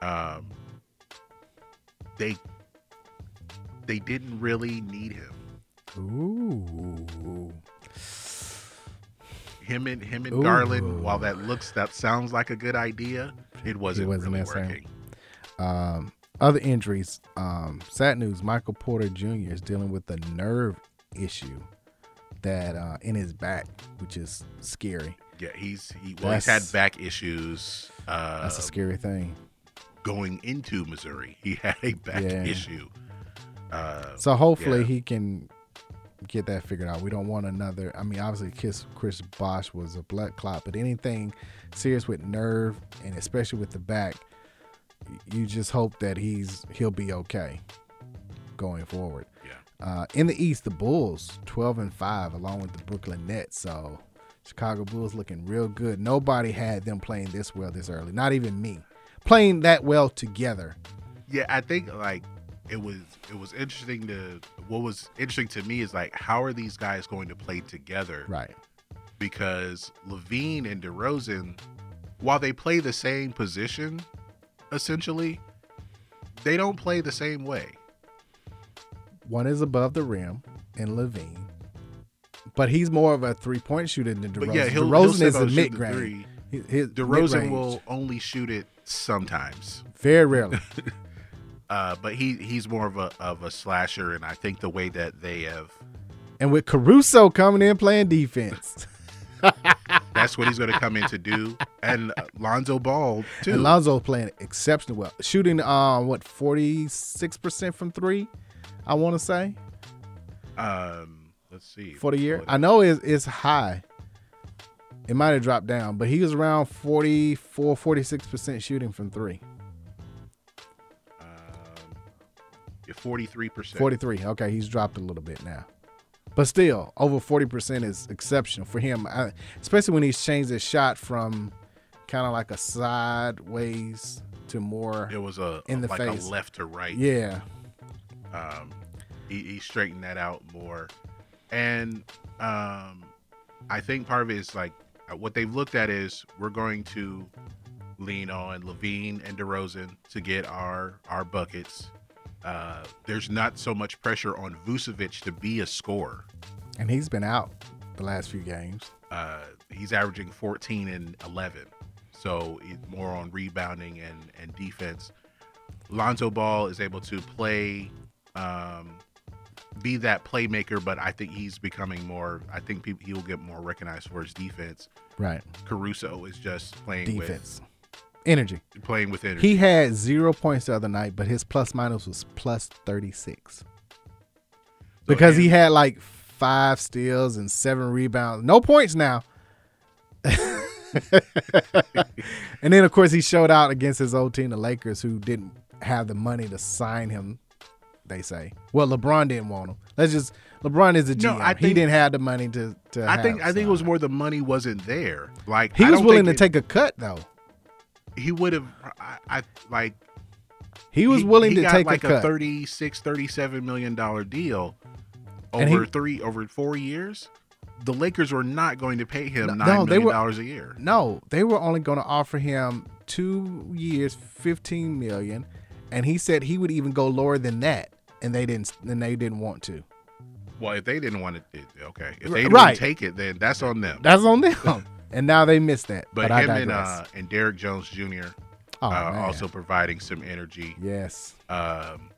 um, they they didn't really need him. Ooh. Him and him and Ooh. Garland, while that looks that sounds like a good idea, it wasn't, It wasn't really necessary. working. Um, other injuries. Um, sad news. Michael Porter Jr. is dealing with a nerve issue that uh, in his back, which is scary. Yeah, he's he well he's had back issues. Uh, That's a scary thing. Going into Missouri, he had a back Yeah. issue. Uh, So hopefully yeah. he can get that figured out. We don't want another. I mean, obviously, Chris, Chris Bosh was a blood clot, but anything serious with nerve and especially with the back, you just hope that he's he'll be okay going forward. Yeah. Uh, in the East, the Bulls twelve and five, along with the Brooklyn Nets. So Chicago Bulls looking real good. Nobody had them playing this well this early. Not even me. playing that well together. Yeah, I think like it was it was interesting to what was interesting to me is like how are these guys going to play together? Right. Because LaVine and DeRozan, while they play the same position, essentially, they don't play the same way. One is above the rim in LaVine, but he's more of a three point shooter than DeRozan. But yeah, he'll, DeRozan he'll is a and mid range. DeRozan mid-range. will only shoot it sometimes. very rarely. Uh, but he he's more of a of a slasher, and I think the way that they have and with Caruso coming in playing defense, that's what he's going to come in to do. And Lonzo Ball too. and Lonzo playing exceptionally well, shooting um what forty six percent from three, I want to say um, let's see for the year. I know it's, it's high. It might have dropped down, but he was around 44, 46 percent shooting from three. Forty three percent. 43. Okay, he's dropped a little bit now. But still, over 40% is exceptional for him, I, especially when he's changed his shot from kind of like a sideways to more It was a in the like face. a left to right. Yeah. Um, he, he straightened that out more, and um, I think part of it is like uh, what they've looked at is we're going to lean on LaVine and DeRozan to get our our buckets. Uh, there's not so much pressure on Vucevic to be a scorer. And he's been out the last few games. Uh, he's averaging 14 and 11, so more on rebounding and and defense. Lonzo Ball is able to play, um, be that playmaker, but I think he's becoming more. I think people, he will get more recognized for his defense. Right. Caruso is just playing Defense. Energy. playing with energy. He had zero points the other night, but his plus minus was plus 36. Because he had like five steals and seven rebounds. No points now. and then, of course, he showed out against his old team, the Lakers, who didn't have the money to sign him, they say. Well, LeBron didn't want him. Let's just, LeBron is a GM. No, I he think- didn't have the money to, to I think I think it was more the money wasn't there. Like He was willing to think take a cut, though. He would have. I, I like. He was willing to got take like a cut. 36 37 million dollar deal And he- over three over four years the lakers were not going to pay him No, nine no, million were- dollars a year No, they were only going to offer him two years, fifteen million, and he said he would even go lower than that, and they didn't. And they didn't want to. well if they didn't want it it- okay if they didn't right. take it then that's on them That's on them. and now they missed that. but, But, I him and uh and derrick jones jr Oh, uh, also providing some energy yes. um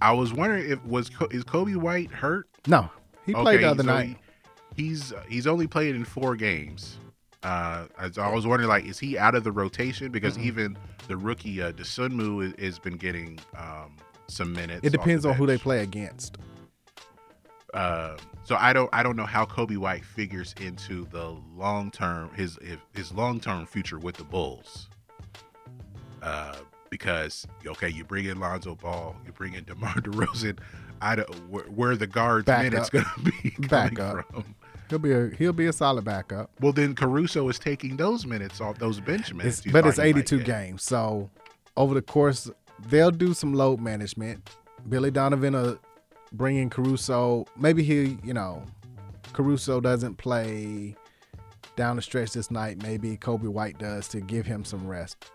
i was wondering if was is coby white hurt No, he played the other so night. he- he's he's only played in four games. Uh, I was- I was wondering, like, is he out of the rotation? Because Mhm. even the rookie uh, Dosunmu has, has been getting um, some minutes. It depends on who they play against. Uh, so I don't I don't know how Coby White figures into the long term his his- long term future with the Bulls. Uh, because okay, you bring in Lonzo Ball, you bring in DeMar DeRozan. I don't where, where the guards Back minutes up. going to be Back up. from. He'll be a he'll be a solid backup. Well, then Caruso is taking those minutes off those bench minutes. It's, but it's 82 games. So over the course, they'll do some load management. Billy Donovan will bring in Caruso. Maybe he, you know, Caruso doesn't play down the stretch this night. Maybe Coby White does to give him some rest.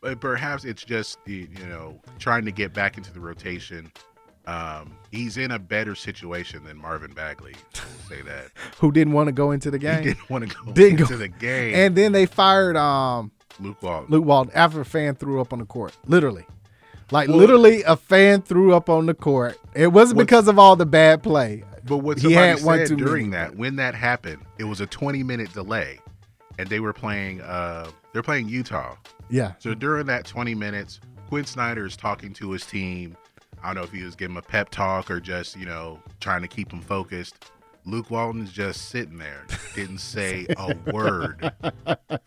But perhaps it's just the you know trying to get back into the rotation. Um, he's in a better situation than Marvin Bagley. I'll say that. Who didn't want to go into the game? didn't wanna go Didn't into the game. And then they fired um Luke Walton. Luke Walton after a fan threw up on the court. Literally. Like Well- literally a fan threw up on the court. It wasn't because of all the bad play. But what he had said during that, when that happened, it was a 20 minute delay, and they were playing. Uh, they're playing Utah. Yeah. So during that 20 minutes, Quin Snyder is talking to his team. I don't know if he was giving a pep talk or just you know trying to keep them focused. Luke Walton is just sitting there, didn't say a word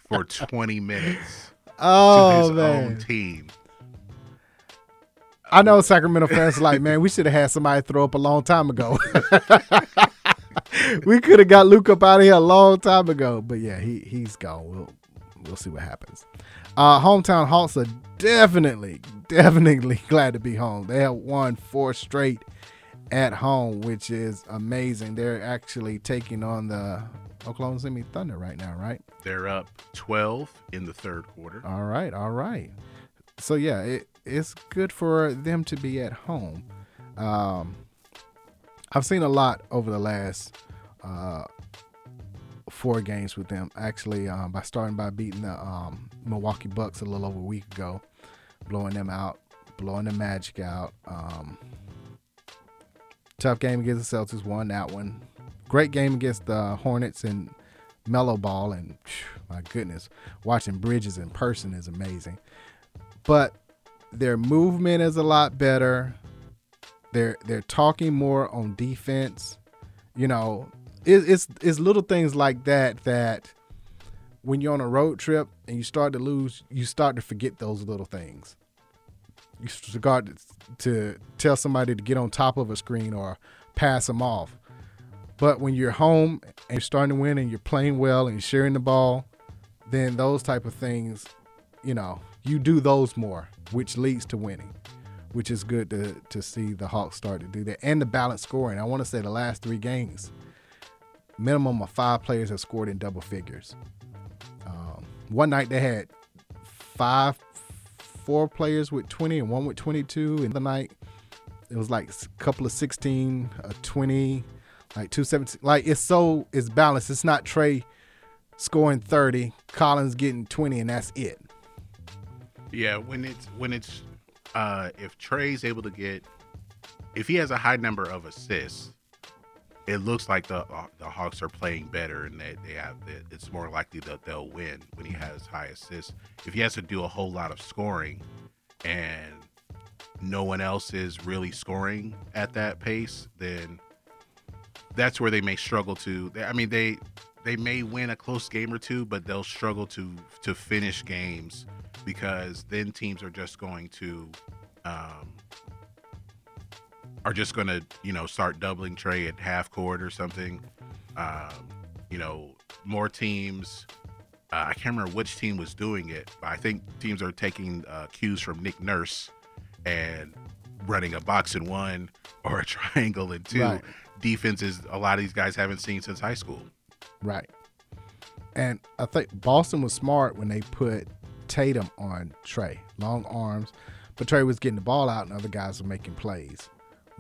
for 20 minutes Oh, to his man. own team. I know Sacramento fans are like, man, we should have had somebody throw up a long time ago. we could have got Luke up out of here a long time ago. But yeah, he he's gone. We'll we'll see what happens. Uh, hometown Hawks are definitely, definitely glad to be home. They have won four straight at home, which is amazing. They're actually taking on the Oklahoma City Thunder right now, right? They're up 12 in the third quarter. All right, all right. So yeah, it, it's good for them to be at home. Um, I've seen a lot over the last uh, four games with them. Actually, um, by starting by beating the um, Milwaukee Bucks a little over a week ago, blowing them out, blowing the Magic out. Um, tough game against the Celtics, won that one. Great game against the Hornets and Melo Ball, and phew, my goodness, watching Bridges in person is amazing. But their movement is a lot better. They're they're talking more on defense. You know, it, it's it's little things like that that when you're on a road trip and you start to lose, you start to forget those little things. You start to tell somebody to get on top of a screen or pass them off. But when you're home and you're starting to win and you're playing well and you're sharing the ball, then those type of things, you know, you do those more, which leads to winning, which is good to to see the Hawks start to do that and the balanced scoring. I want to say the last three games, minimum of five players have scored in double figures. Um, one night they had five, four players with 20 and one with 22. And the night it was like a couple of 16, a 20, like 217. Like it's so it's balanced. It's not Trae scoring 30, Collins getting 20, and that's it. Yeah, when it's when it's uh if Trae's able to get if he has a high number of assists, it looks like the uh, the Hawks are playing better and that they have that it's more likely that they'll win when he has high assists. If he has to do a whole lot of scoring and no one else is really scoring at that pace, then that's where they may struggle to I mean they they may win a close game or two, but they'll struggle to to finish games because then teams are just going to um, are just going to you know start doubling Trae at half court or something. Um, you know, more teams. Uh, I can't remember which team was doing it, but I think teams are taking uh, cues from Nick Nurse and running a box and one or a triangle and two. Right. Defenses a lot of these guys haven't seen since high school. Right. And I think Boston was smart when they put Tatum on Trae. Long arms. But Trae was getting the ball out and other guys were making plays,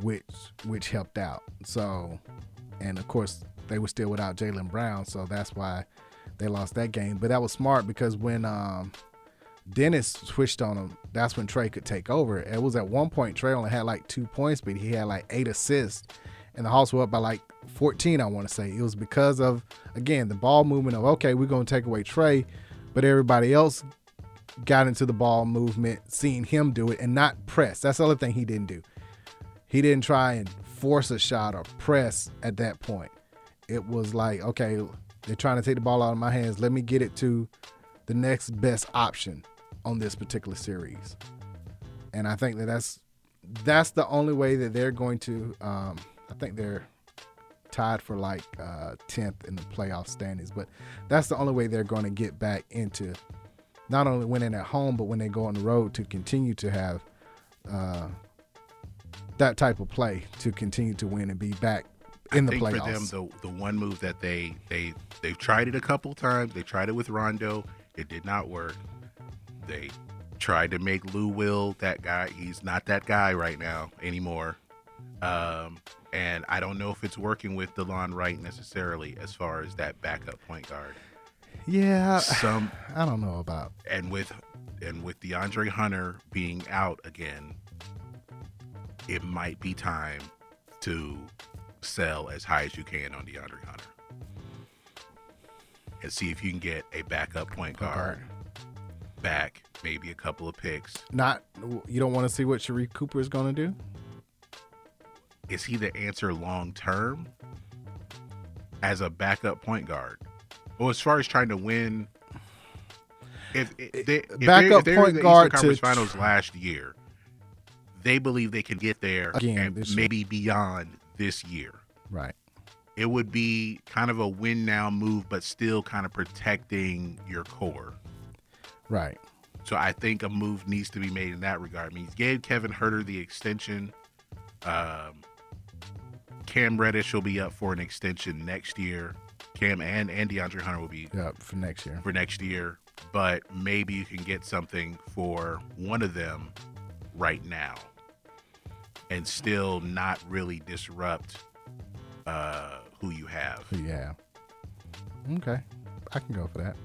which which helped out. So and of course they were still without Jaylen Brown, so that's why they lost that game. But that was smart because when um, Dennis switched on him, that's when Trae could take over. It was at one point Trae only had like two points, but he had like eight assists, and the Hawks were up by like 14. I want to say it was because of again the ball movement of okay, we're to take away Trae, but everybody else got into the ball movement, seeing him do it and not press. That's the other thing he didn't do. He didn't try and force a shot or press at that point. It was like, okay, they're trying to take the ball out of my hands. Let me get it to the next best option on this particular series. And I think that that's that's the only way that they're going to. Um, I think they're tied for like uh, 10th in the playoff standings, but that's the only way they're going to get back into not only winning at home, but when they go on the road to continue to have uh, that type of play to continue to win and be back in I the think playoffs. for them, the the one move that they they they've tried it a couple times. They tried it with Rondo. It did not work. They tried to make Lou Will that guy. He's not that guy right now anymore. Um, and I don't know if it's working with Delon Wright necessarily as far as that backup point guard. Yeah, Some I don't know about. and with and with DeAndre Hunter being out again, it might be time to sell as high as you can on DeAndre Hunter and see if you can get a backup point guard back, maybe a couple of picks. Not you don't want to see what Sharife Cooper is going to do. Is he the answer long term as a backup point guard? Well, as far as trying to win, if, if they if Backup they, if they were point in the guard Eastern Conference to- Finals last year, they believe they can get there Again, and this year. maybe beyond this year. Right. It would be kind of a win now move, but still kind of protecting your core. Right. So I think a move needs to be made in that regard. I mean, he gave Kevin Huerter the extension. Um, Cam Reddish will be up for an extension next year. Cam and, and DeAndre Hunter will be Yeah, for next year. for next year. But maybe you can get something for one of them right now and still not really disrupt uh, who you have. Yeah. Okay. I can go for that.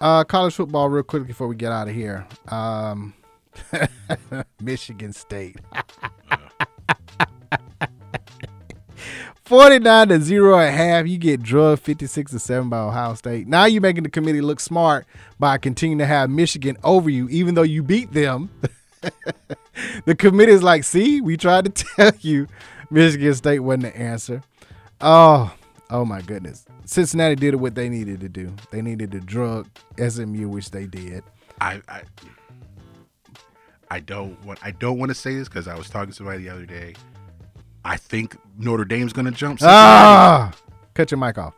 Uh, college football, real quick before we get out of here. Um, Michigan State. 49 to 0 at half. You get drugged 56 to 7 by Ohio State. Now you're making the committee look smart by continuing to have Michigan over you, even though you beat them. the committee is like, see, we tried to tell you Michigan State wasn't the answer. Oh, oh my goodness. Cincinnati did what they needed to do. They needed to drug SMU, which they did. I, I I don't want I don't want to say this because I was talking to somebody the other day. I think Notre Dame's going to jump. Ah, cut your mic off.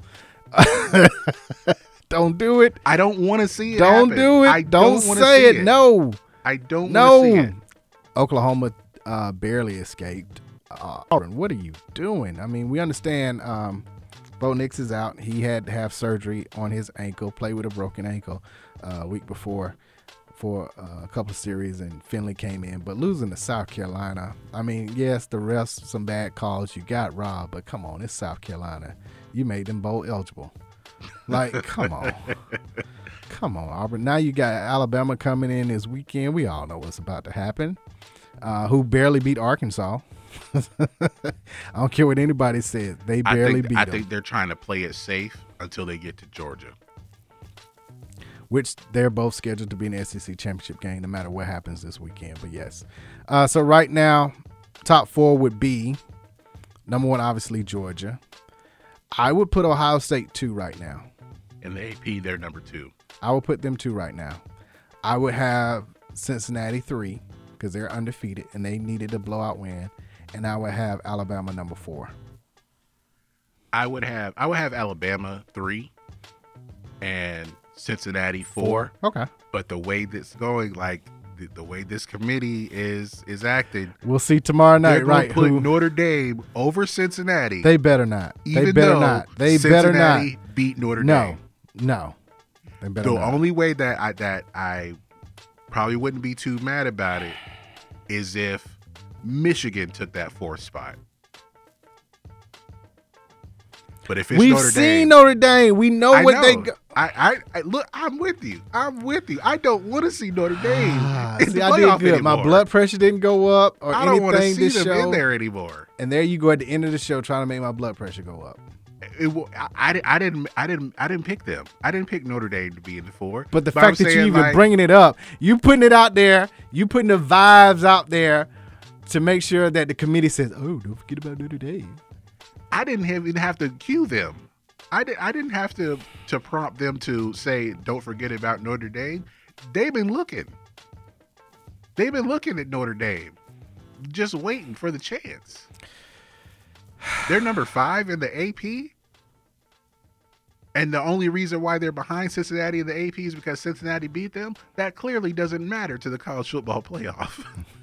don't do it. I don't want to see it. Don't happen. do it. I don't, don't say it. it. No. I don't No. want to see it. Oklahoma uh, barely escaped. Uh, what are you doing? I mean, we understand um, Bo Nix is out. He had to have surgery on his ankle, play with a broken ankle uh, a week before for uh, a couple series, and Finley came in. But losing to South Carolina, I mean, yes, the refs, some bad calls. You got robbed, but come on, it's South Carolina. You made them bowl eligible. Like, come on. Come on, Auburn. Now you got Alabama coming in this weekend. We all know what's about to happen. Uh, who barely beat Arkansas. I don't care what anybody says. They I barely think, beat I them. think they're trying to play it safe until they get to Georgia. Which they're both scheduled to be in the SEC championship game, no matter what happens this weekend. But yes, uh, so right now, top four would be number one, obviously Georgia. I would put Ohio State two right now. In the AP, they're number two. I would put them two right now. I would have Cincinnati three because they're undefeated and they needed a blowout win, and I would have Alabama number four. I would have I would have Alabama three, and Cincinnati four. Okay. But the way this going, like the, the way this committee is is acting, We'll see tomorrow night, right? Put Who Notre Dame over Cincinnati. they better not. They even better not. They better not. Beat Notre no, Dame. no. They better the not. only way that I that I probably wouldn't be too mad about it is if Michigan took that fourth spot. But if it's We've Notre seen Dame, Notre Dame. We know I what know. they. Go- I, I, I look. I'm with you. I'm with you. I don't want to see Notre Dame Ah, See, the I did good. My blood pressure didn't go up or I don't want to anything see this them show. in there anymore. And there you go at the end of the show trying to make my blood pressure go up. It, I, I, didn't. I didn't. I didn't pick them. I didn't pick Notre Dame to be in the four. But the I'm fact that you even like, bringing it up, you putting it out there, you putting the vibes out there to make sure that the committee says, "Oh, don't forget about Notre Dame." I didn't even have to cue them. I did. I didn't have to to prompt them to say, "Don't forget about Notre Dame." They've been looking. They've been looking at Notre Dame, just waiting for the chance. They're number five in the AP, and the only reason why they're behind Cincinnati in the AP is because Cincinnati beat them. That clearly doesn't matter to the college football playoff.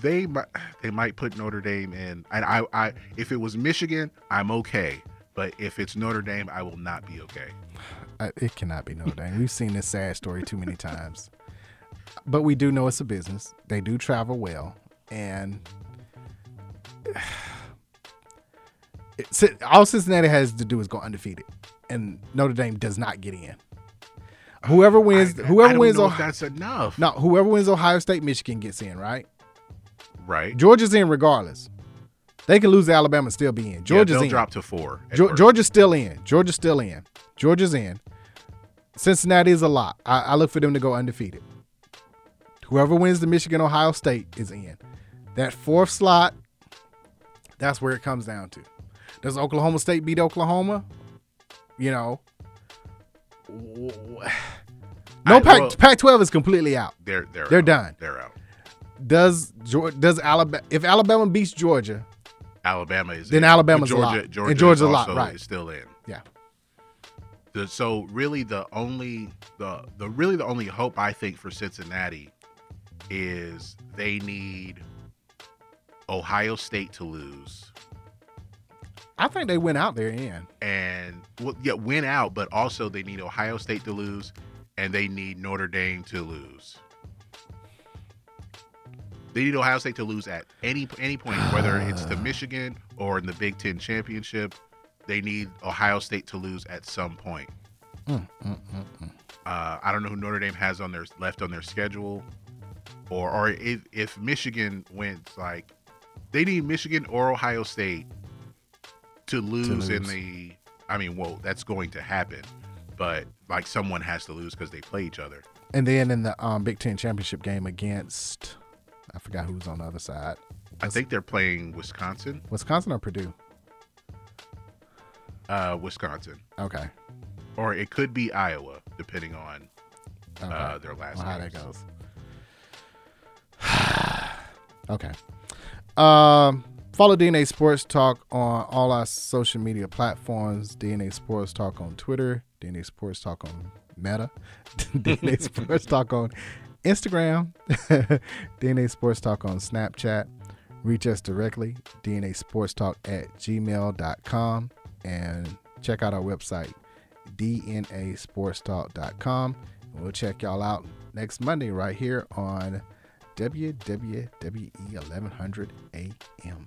they might they might put Notre Dame in, and I, I if it was Michigan, I'm okay. But if it's Notre Dame, I will not be okay. It cannot be Notre Dame. We've seen this sad story too many times. But we do know it's a business. They do travel well, and it's, all Cincinnati has to do is go undefeated, and Notre Dame does not get in. Whoever wins, I whoever don't wins, Ohio- that's enough. no, whoever wins Ohio State, Michigan gets in, right? Right. Georgia's in regardless. They can lose to Alabama, and still be in. Yeah, Georgia's they'll in. drop to four. Georgia's still in. Georgia's still in. Georgia's in. Cincinnati is a lot. I, I look for them to go undefeated. Whoever wins the Michigan Ohio State is in. That fourth slot, that's where it comes down to. Does Oklahoma State beat Oklahoma? You know, no I- Pac well- Pac twelve is completely out. They're they're They're out. done. They're out. Does does Alabama if Alabama beats Georgia? Alabama is Then in. Alabama's a Georgia, lot. Georgia And Georgia's is a lot, right. is still in. Yeah. The, so really the only the the really the only hope I think for Cincinnati is they need Ohio State to lose I think they went out there in. and well yeah went out, but also they need Ohio State to lose and they need Notre Dame to lose. They need Ohio State to lose at any any point, whether it's to Michigan or in the Big Ten championship. They need Ohio State to lose at some point. Mm, mm, mm, mm. Uh, I don't know who Notre Dame has on their left on their schedule, or or if, if Michigan went like they need Michigan or Ohio State to lose, in lose. the. I mean, well, that's going to happen, but like someone has to lose because they play each other. And then in the um, Big Ten championship game against, I forgot who was on the other side. I think they're playing Wisconsin. Wisconsin or Purdue. Uh, Wisconsin, Okay. or it could be Iowa, depending on Okay. uh, their last. Well, how that goes. okay. Um, follow DNA Sports Talk on all our social media platforms. DNA Sports Talk on Twitter. DNA Sports Talk on Meta. DNA Sports Talk on Instagram. DNA Sports Talk on Snapchat. Reach us directly, DNA Sports Talk at gmail.com. And check out our website, dnasportstalk.com. And we'll check y'all out next Monday right here on WWWE 1100 AM.